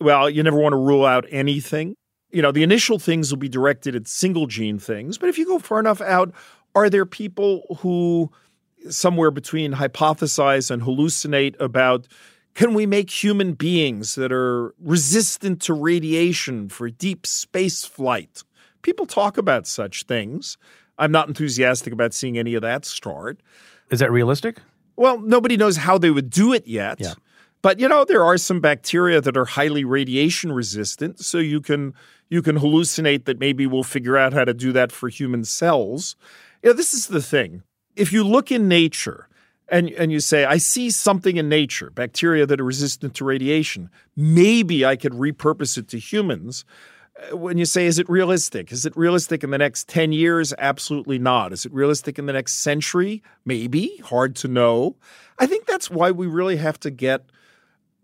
Well, you never want to rule out anything. You know, the initial things will be directed at single gene things, but if you go far enough out, are there people who somewhere between hypothesize and hallucinate about can we make human beings that are resistant to radiation for deep space flight? People talk about such things. I'm not enthusiastic about seeing any of that start. Is that realistic? Well, nobody knows how they would do it yet. Yeah. But you know, there are some bacteria that are highly radiation resistant, so you can you can hallucinate that maybe we'll figure out how to do that for human cells. You know, this is the thing. If you look in nature, and, and you say, I see something in nature, bacteria that are resistant to radiation. Maybe I could repurpose it to humans. Uh, when you say, is it realistic? Is it realistic in the next 10 years? Absolutely not. Is it realistic in the next century? Maybe. Hard to know. I think that's why we really have to get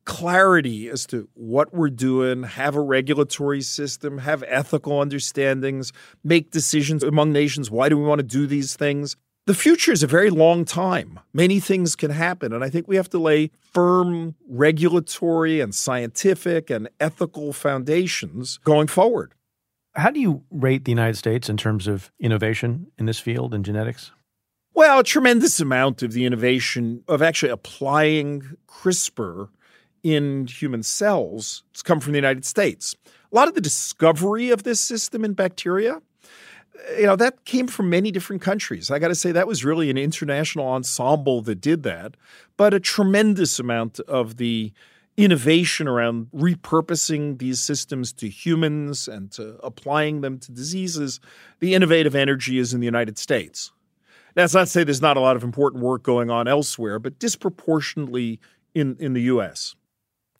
clarity as to what we're doing, have a regulatory system, have ethical understandings, make decisions among nations. Why do we want to do these things? The future is a very long time. Many things can happen. And I think we have to lay firm regulatory and scientific and ethical foundations going forward. How do you rate the United States in terms of innovation in this field in genetics? Well, a tremendous amount of the innovation of actually applying CRISPR in human cells has come from the United States. A lot of the discovery of this system in bacteria eh, you know, that came from many different countries. I got to say, that was really an international ensemble that did that. But a tremendous amount of the innovation around repurposing these systems to humans and to applying them to diseases, the innovative energy is in the United States. That's not to say there's not a lot of important work going on elsewhere, but disproportionately in, in the U.S.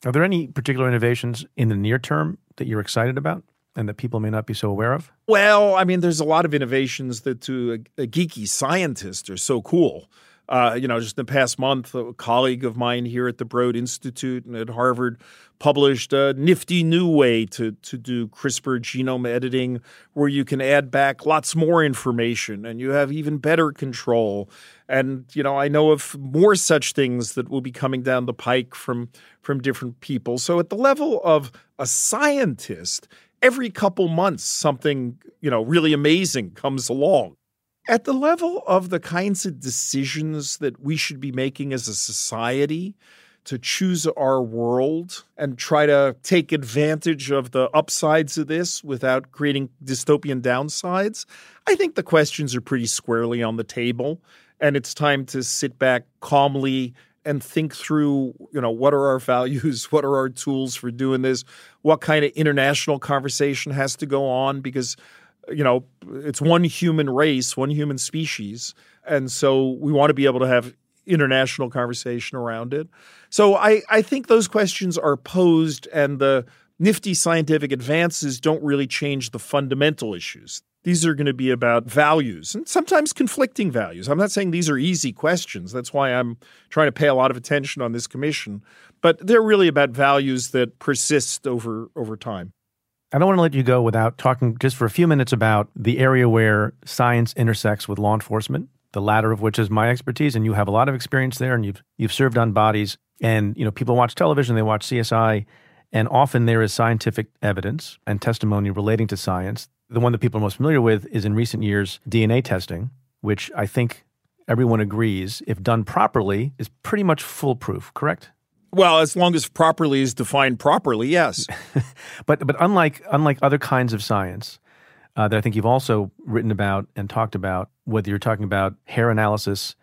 Are there any particular innovations in the near term that you're excited about? and that people may not be so aware of? Well, I mean, there's a lot of innovations that to a, a geeky scientist are so cool. Uh, you know, just in the past month, a colleague of mine here at the Broad Institute and at Harvard published a nifty new way to, to do CRISPR genome editing where you can add back lots more information and you have even better control. And, you know, I know of more such things that will be coming down the pike from, from different people. So at the level of a scientist, every couple months something, you know, really amazing comes along. At the level of the kinds of decisions that we should be making as a society to choose our world and try to take advantage of the upsides of this without creating dystopian downsides, I think the questions are pretty squarely on the table. And it's time to sit back calmly and think through, you know, what are our values? What are our tools for doing this? What kind of international conversation has to go on? Because, you know, it's one human race, one human species. And so we want to be able to have international conversation around it. So I, I think those questions are posed and the nifty scientific advances don't really change the fundamental issues. These are going to be about values and sometimes conflicting values. I'm not saying these are easy questions. That's why I'm trying to pay a lot of attention on this commission. But they're really about values that persist over, over time. I don't want to let you go without talking just for a few minutes about the area where science intersects with law enforcement, the latter of which is my expertise, and you have a lot of experience there, and you've you've served on bodies, and you know people watch television, they watch CSI, and often there is scientific evidence and testimony relating to science the one that people are most familiar with is in recent years DNA testing. which I think everyone agrees, if done properly, is pretty much foolproof, correct? Well, as long as properly is defined properly, yes. but but unlike unlike other kinds of science uh, that I think you've also written about and talked about, whether you're talking about hair analysis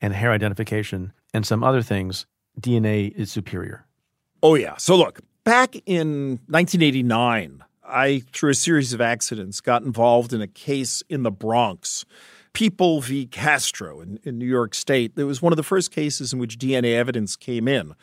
and hair identification and some other things, DNA is superior. Oh yeah. So look, back in 1989, I through a series of accidents got involved in a case in the Bronx People v. Castro in, in New York State. It was one of the first cases in which DNA evidence came in.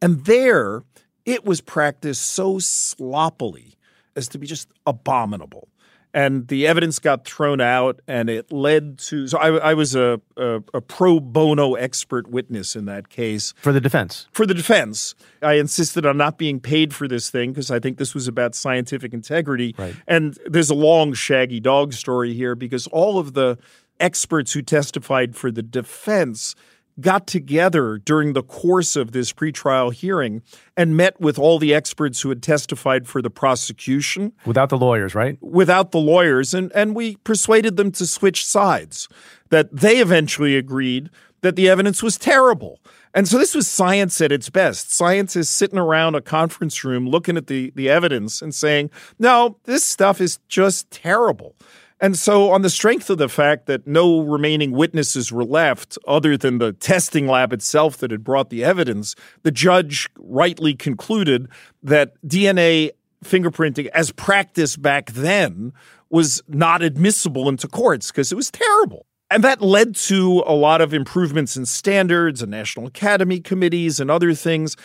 And there, it was practiced so sloppily as to be just abominable. And the evidence got thrown out, and it led to. So I, I was a, a, a, pro bono expert witness in that case. For the defense? For the defense. I insisted on not being paid for this thing because I think this was about scientific integrity. Right. And there's a long, shaggy dog story here because all of the experts who testified for the defense got together during the course of this pretrial hearing and met with all the experts who had testified for the prosecution. Without the lawyers, right? Without the lawyers. And, and we persuaded them to switch sides, that they eventually agreed that the evidence was terrible. And so this was science at its best. Science is sitting around a conference room looking at the, the evidence and saying, no, this stuff is just terrible. And so, on the strength of the fact that no remaining witnesses were left other than the testing lab itself that had brought the evidence, the judge rightly concluded that DNA fingerprinting, as practiced back then, was not admissible into courts because it was terrible. And that led to a lot of improvements in standards and National Academy committees and other things.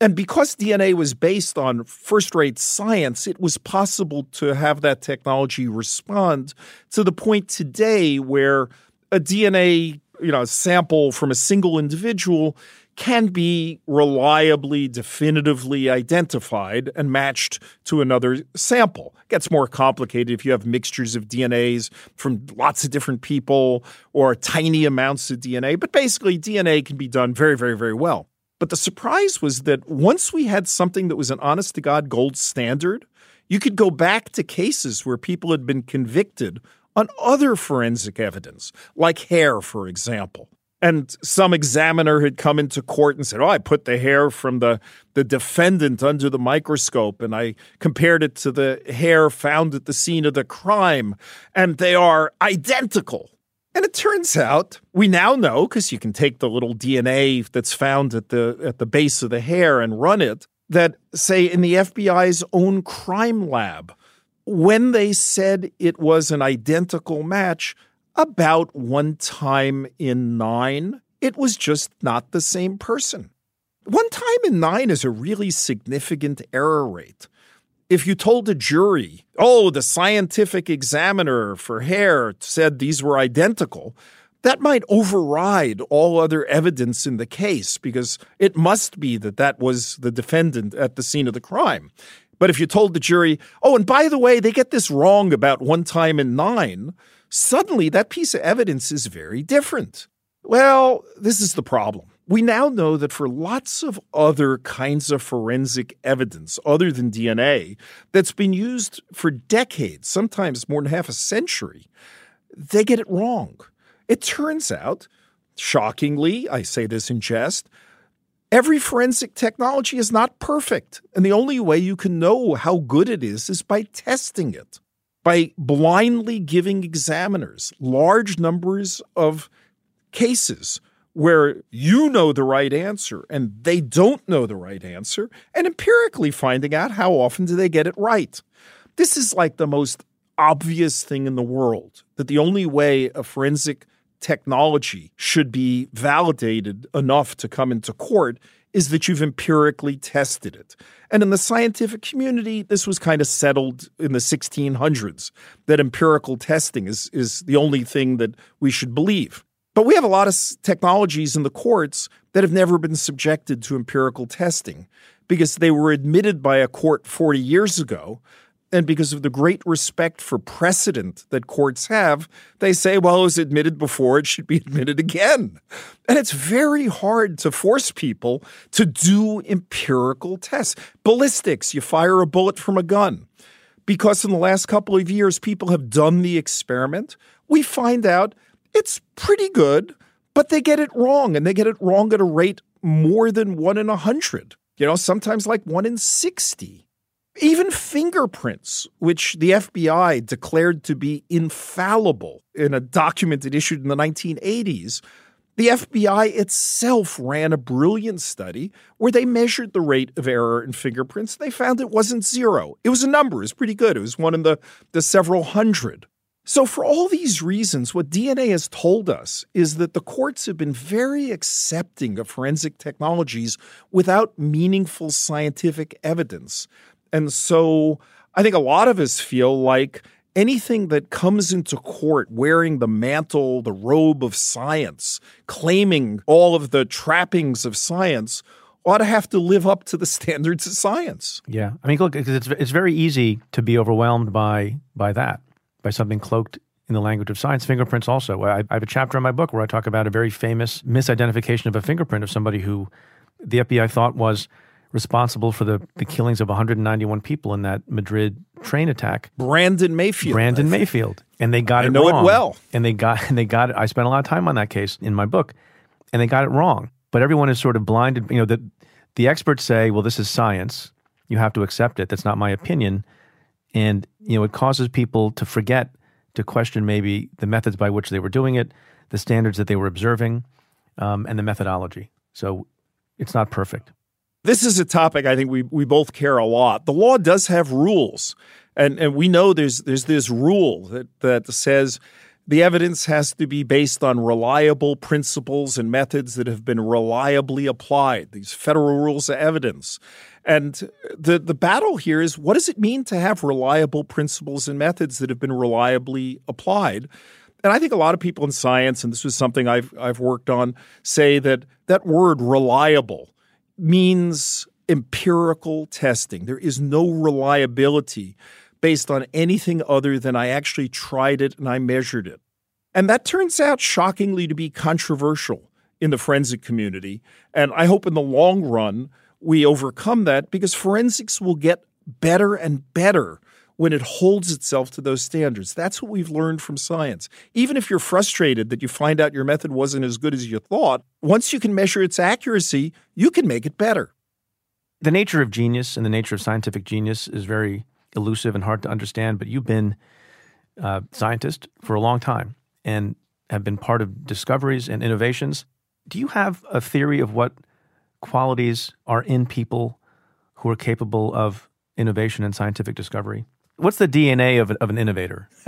And because DNA was based on first rate science, it was possible to have that technology respond to the point today where a DNA you know, sample from a single individual can be reliably, definitively identified and matched to another sample. It gets more complicated if you have mixtures of DNAs from lots of different people or tiny amounts of DNA, but basically, DNA can be done very, very, very well. But the surprise was that once we had something that was an honest to God gold standard, you could go back to cases where people had been convicted on other forensic evidence, like hair, for example. And some examiner had come into court and said, Oh, I put the hair from the, the defendant under the microscope and I compared it to the hair found at the scene of the crime, and they are identical. And it turns out we now know because you can take the little DNA that's found at the at the base of the hair and run it that say in the FBI's own crime lab when they said it was an identical match about one time in 9 it was just not the same person. One time in 9 is a really significant error rate if you told a jury, oh, the scientific examiner for hair said these were identical, that might override all other evidence in the case because it must be that that was the defendant at the scene of the crime. But if you told the jury, oh, and by the way, they get this wrong about one time in nine, suddenly that piece of evidence is very different. Well, this is the problem we now know that for lots of other kinds of forensic evidence other than DNA that's been used for decades, sometimes more than half a century, they get it wrong. It turns out, shockingly, I say this in jest, every forensic technology is not perfect. And the only way you can know how good it is is by testing it, by blindly giving examiners large numbers of cases where you know the right answer and they don't know the right answer, and empirically finding out how often do they get it right. This is like the most obvious thing in the world that the only way a forensic technology should be validated enough to come into court is that you've empirically tested it. And in the scientific community, this was kind of settled in the 1600s that empirical testing is, is the only thing that we should believe. But we have a lot of technologies in the courts that have never been subjected to empirical testing because they were admitted by a court 40 years ago. And because of the great respect for precedent that courts have, they say, well, it was admitted before, it should be admitted again. And it's very hard to force people to do empirical tests. Ballistics, you fire a bullet from a gun. Because in the last couple of years, people have done the experiment, we find out It's pretty good, but they get it wrong, and they get it wrong at a rate more than one in a hundred. You know, sometimes like one in 60. Even fingerprints, which the FBI declared to be infallible in a document it issued in the 1980s, the FBI itself ran a brilliant study where they measured the rate of error in fingerprints. They found it wasn't zero. It was a number. It was pretty good. It was one in the, the several hundred. So, for all these reasons, what DNA has told us is that the courts have been very accepting of forensic technologies without meaningful scientific evidence. And so, I think a lot of us feel like anything that comes into court wearing the mantle, the robe of science, claiming all of the trappings of science, ought to have to live up to the standards of science. Yeah, I mean, look, it's it's very easy to be overwhelmed by by that, by something cloaked in the language of science. Fingerprints, also. I, I have a chapter in my book where I talk about a very famous misidentification of a fingerprint of somebody who the FBI thought was responsible for the, the killings of 191 people in that Madrid train attack. Brandon Mayfield. Brandon Mayfield, and they got I it. know wrong. it well. and they got and they got it. I spent a lot of time on that case in my book, and they got it wrong. But everyone is sort of blinded. You know that the experts say, "Well, this is science. You have to accept it. That's not my opinion," and you know it causes people to forget to question maybe the methods by which they were doing it, the standards that they were observing, um, and the methodology. So it's not perfect. This is a topic I think we, we both care a lot. The law does have rules. And, and we know there's there's this rule that, that says the evidence has to be based on reliable principles and methods that have been reliably applied, these federal rules of evidence. And the, the battle here is what does it mean to have reliable principles and methods that have been reliably applied? And I think a lot of people in science, and this was something I've, I've worked on, say that that word reliable means empirical testing. There is no reliability based on anything other than I actually tried it and I measured it. And that turns out shockingly to be controversial in the forensic community. And I hope in the long run we overcome that because forensics will get better and better when it holds itself to those standards. That's what we've learned from science. Even if you're frustrated that you find out your method wasn't as good as you thought, once you can measure its accuracy, you can make it better. The nature of genius and the nature of scientific genius is very elusive and hard to understand, but you've been a scientist for a long time and have been part of discoveries and innovations. Do you have a theory of what qualities are in people who are capable of innovation and scientific discovery? What's the DNA of, of an innovator?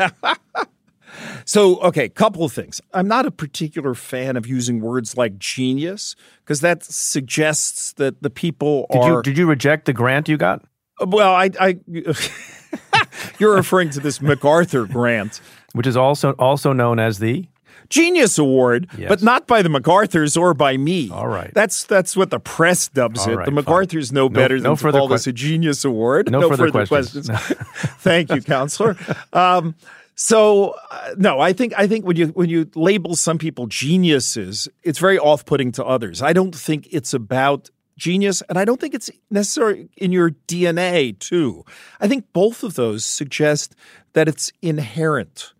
So, okay, couple of things. I'm not a particular fan of using words like genius because that suggests that the people Did are. you did you reject the grant you got? Uh, well, I, I you're referring to this MacArthur grant. Which is also also known as the Genius Award, Yes. but not by the MacArthurs or by me. All right. That's that's what the press dubs All it. right, the fine. MacArthurs know better no than to call que- this a Genius Award. No further questions. Thank you, counselor. Um, so uh, no, I think I think when you when you label some people geniuses, it's very off-putting to others. I don't think it's about genius, and I don't think it's necessarily in your DNA too. I think both of those suggest that it's inherent.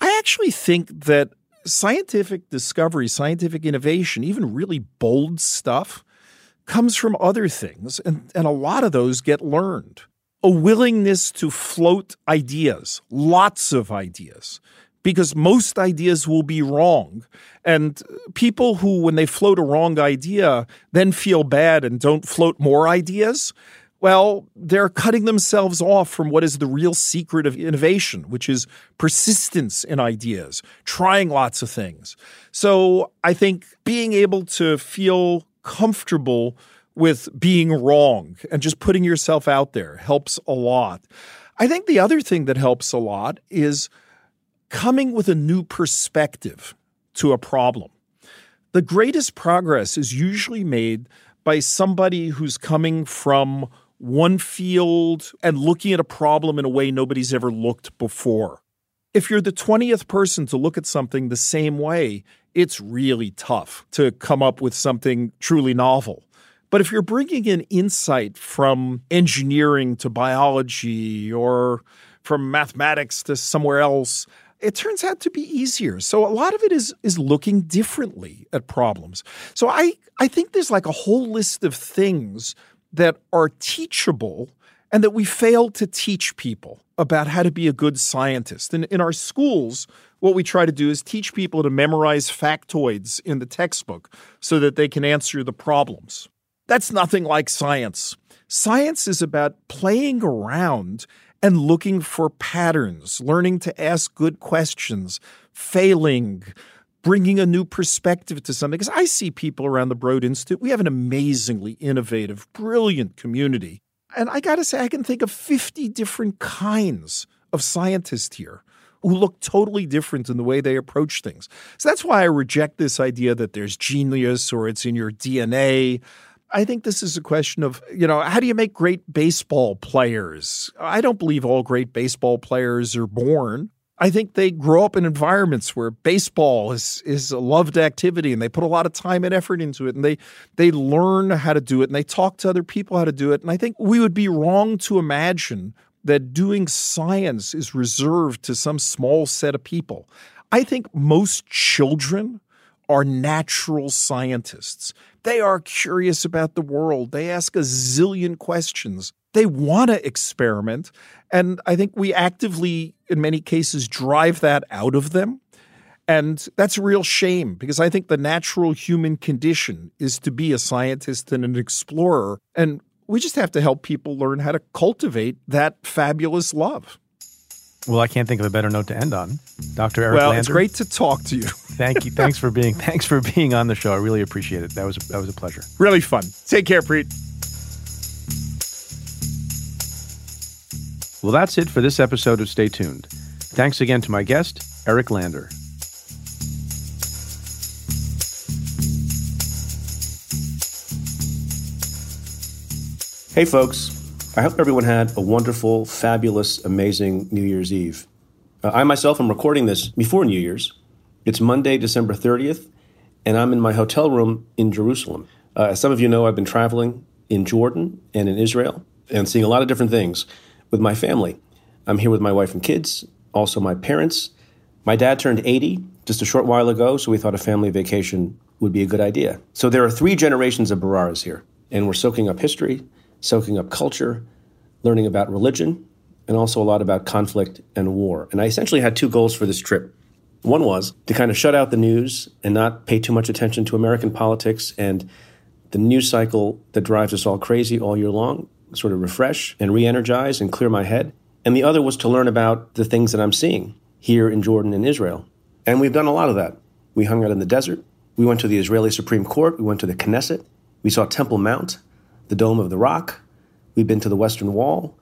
I actually think that scientific discovery, scientific innovation, even really bold stuff, comes from other things, and, and a lot of those get learned. A willingness to float ideas, lots of ideas, because most ideas will be wrong. And people who, when they float a wrong idea, then feel bad and don't float more ideas, well, they're cutting themselves off from what is the real secret of innovation, which is persistence in ideas, trying lots of things. So I think being able to feel comfortable with being wrong and just putting yourself out there helps a lot. I think the other thing that helps a lot is coming with a new perspective to a problem. The greatest progress is usually made by somebody who's coming from one field and looking at a problem in a way nobody's ever looked before. If you're the 20th person to look at something the same way, it's really tough to come up with something truly novel. But if you're bringing in insight from engineering to biology or from mathematics to somewhere else, it turns out to be easier. So a lot of it is is looking differently at problems. So I I think there's like a whole list of things that are teachable and that we fail to teach people about how to be a good scientist. And in our schools, what we try to do is teach people to memorize factoids in the textbook so that they can answer the problems. That's nothing like science. Science is about playing around and looking for patterns, learning to ask good questions, failing, bringing a new perspective to something. Because I see people around the Broad Institute, we have an amazingly innovative, brilliant community. And I got to say, I can think of 50 different kinds of scientists here who look totally different in the way they approach things. So that's why I reject this idea that there's genius or it's in your DNA. I think this is a question of, you know, how do you make great baseball players? I don't believe all great baseball players are born. I think they grow up in environments where baseball is is a loved activity and they put a lot of time and effort into it and they they learn how to do it and they talk to other people how to do it. And I think we would be wrong to imagine that doing science is reserved to some small set of people. I think most children are natural scientists. They are curious about the world. They ask a zillion questions. They want to experiment. And I think we actively, in many cases, drive that out of them. And that's a real shame because I think the natural human condition is to be a scientist and an explorer. And we just have to help people learn how to cultivate that fabulous love. Well, I can't think of a better note to end on. Dr. Eric Well, Lander, it's great to talk to you. thank you. Thanks for being thanks for being on the show. I really appreciate it. That was that was a pleasure. really fun. Take care, Preet. Well, that's it for this episode of Stay Tuned. Thanks again to my guest, Eric Lander. Hey, folks. I hope everyone had a wonderful, fabulous, amazing New Year's Eve. Uh, I myself am recording this before New Year's. It's Monday, December 30th, and I'm in my hotel room in Jerusalem. Uh, as some of you know, I've been traveling in Jordan and in Israel and seeing a lot of different things with my family. I'm here with my wife and kids, also my parents. My dad turned 80 just a short while ago, so we thought a family vacation would be a good idea. So there are three generations of Bhararas here, and we're soaking up history, soaking up culture, learning about religion, and also a lot about conflict and war. And I essentially had two goals for this trip. One was to kind of shut out the news and not pay too much attention to American politics and the news cycle that drives us all crazy all year long, sort of refresh and re energize and clear my head. And the other was to learn about the things that I'm seeing here in Jordan and Israel. And we've done a lot of that. We hung out in the desert. We went to the Israeli Supreme Court. We went to the Knesset. We saw Temple Mount, the Dome of the Rock. We've been to the Western Wall.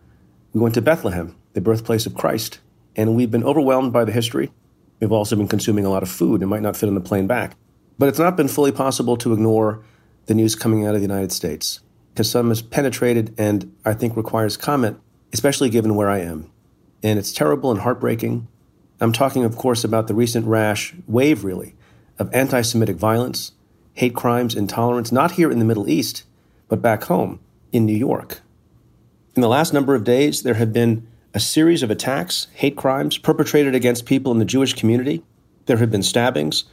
We went to Bethlehem, the birthplace of Christ. And we've been overwhelmed by the history. We've also been consuming a lot of food. It might not fit on the plane back. But it's not been fully possible to ignore the news coming out of the United States, because some has penetrated and I think requires comment, especially given where I am. And it's terrible and heartbreaking. I'm talking, of course, about the recent rash, wave really, of anti Semitic violence, hate crimes, intolerance, not here in the Middle East, but back home in New York. In the last number of days, there have been a series of attacks, hate crimes perpetrated against people in the Jewish community. There have been stabbings,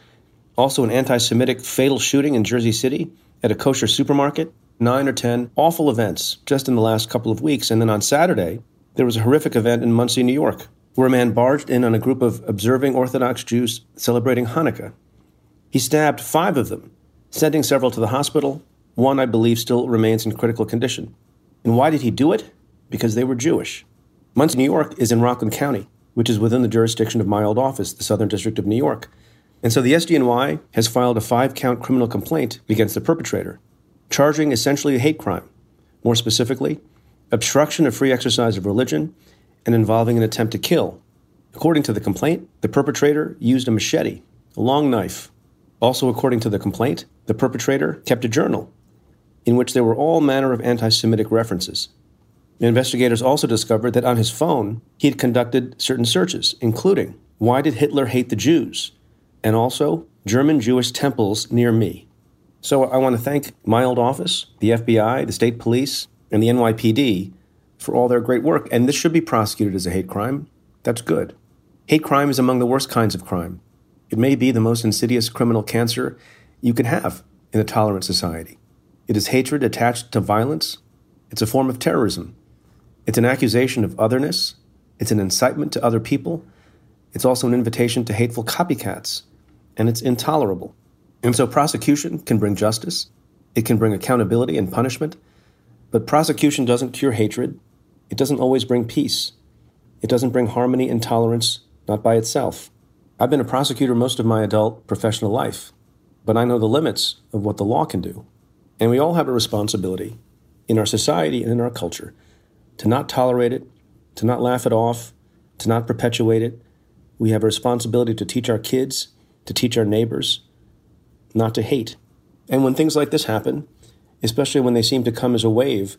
also an anti Semitic fatal shooting in Jersey City at a kosher supermarket, nine or 10 awful events just in the last couple of weeks. And then on Saturday, there was a horrific event in Monsey, New York, where a man barged in on a group of observing Orthodox Jews celebrating Hanukkah. He stabbed five of them, sending several to the hospital. One, I believe, still remains in critical condition. And why did he do it? Because they were Jewish. Monsey, New York is in Rockland County, which is within the jurisdiction of my old office, the Southern District of New York. And so the SDNY has filed a five count criminal complaint against the perpetrator, charging essentially a hate crime. More specifically, obstruction of free exercise of religion and involving an attempt to kill. According to the complaint, the perpetrator used a machete, a long knife. Also, according to the complaint, the perpetrator kept a journal in which there were all manner of anti Semitic references. Investigators also discovered that on his phone, he had conducted certain searches, including why did Hitler hate the Jews? And also German Jewish temples near me. So I want to thank my old office, the FBI, the state police, and the NYPD for all their great work. And this should be prosecuted as a hate crime. That's good. Hate crime is among the worst kinds of crime. It may be the most insidious criminal cancer you can have in a tolerant society. It is hatred attached to violence. It's a form of terrorism. It's an accusation of otherness. It's an incitement to other people. It's also an invitation to hateful copycats. And it's intolerable. And so prosecution can bring justice. It can bring accountability and punishment. But prosecution doesn't cure hatred. It doesn't always bring peace. It doesn't bring harmony and tolerance, not by itself. I've been a prosecutor most of my adult professional life, but I know the limits of what the law can do. And we all have a responsibility in our society and in our culture to not tolerate it, to not laugh it off, to not perpetuate it. We have a responsibility to teach our kids, to teach our neighbors, not to hate. And when things like this happen, especially when they seem to come as a wave,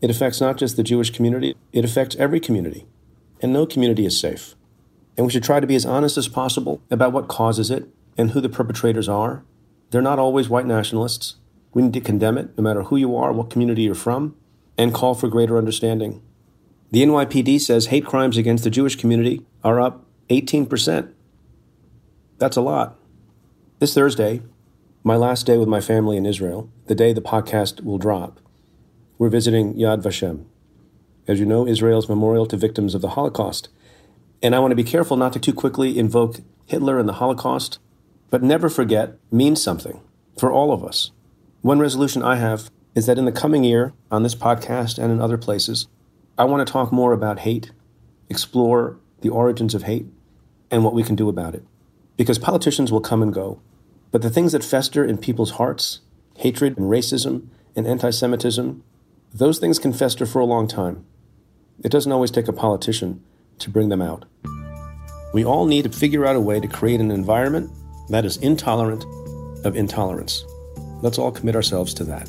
it affects not just the Jewish community, it affects every community. And no community is safe. And we should try to be as honest as possible about what causes it and who the perpetrators are. They're not always white nationalists. We need to condemn it, no matter who you are, what community you're from, and call for greater understanding. The NYPD says hate crimes against the Jewish community are up 18%. That's a lot. This Thursday, my last day with my family in Israel, the day the podcast will drop, we're visiting Yad Vashem. As you know, Israel's memorial to victims of the Holocaust. And I want to be careful not to too quickly invoke Hitler and the Holocaust, but never forget means something for all of us. One resolution I have is that in the coming year, on this podcast and in other places, I want to talk more about hate, explore the origins of hate, and what we can do about it. Because politicians will come and go, but the things that fester in people's hearts, hatred and racism and anti Semitism, those things can fester for a long time. It doesn't always take a politician to bring them out. We all need to figure out a way to create an environment that is intolerant of intolerance. Let's all commit ourselves to that.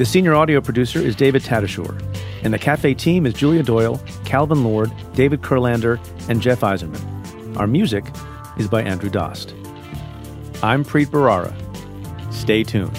The senior audio producer is David Tatasciore. And the Cafe team is Julia Doyle, Calvin Lord, David Kurlander, and Jeff Eiserman. Our music is by Andrew Dost. I'm Preet Bharara. Stay tuned.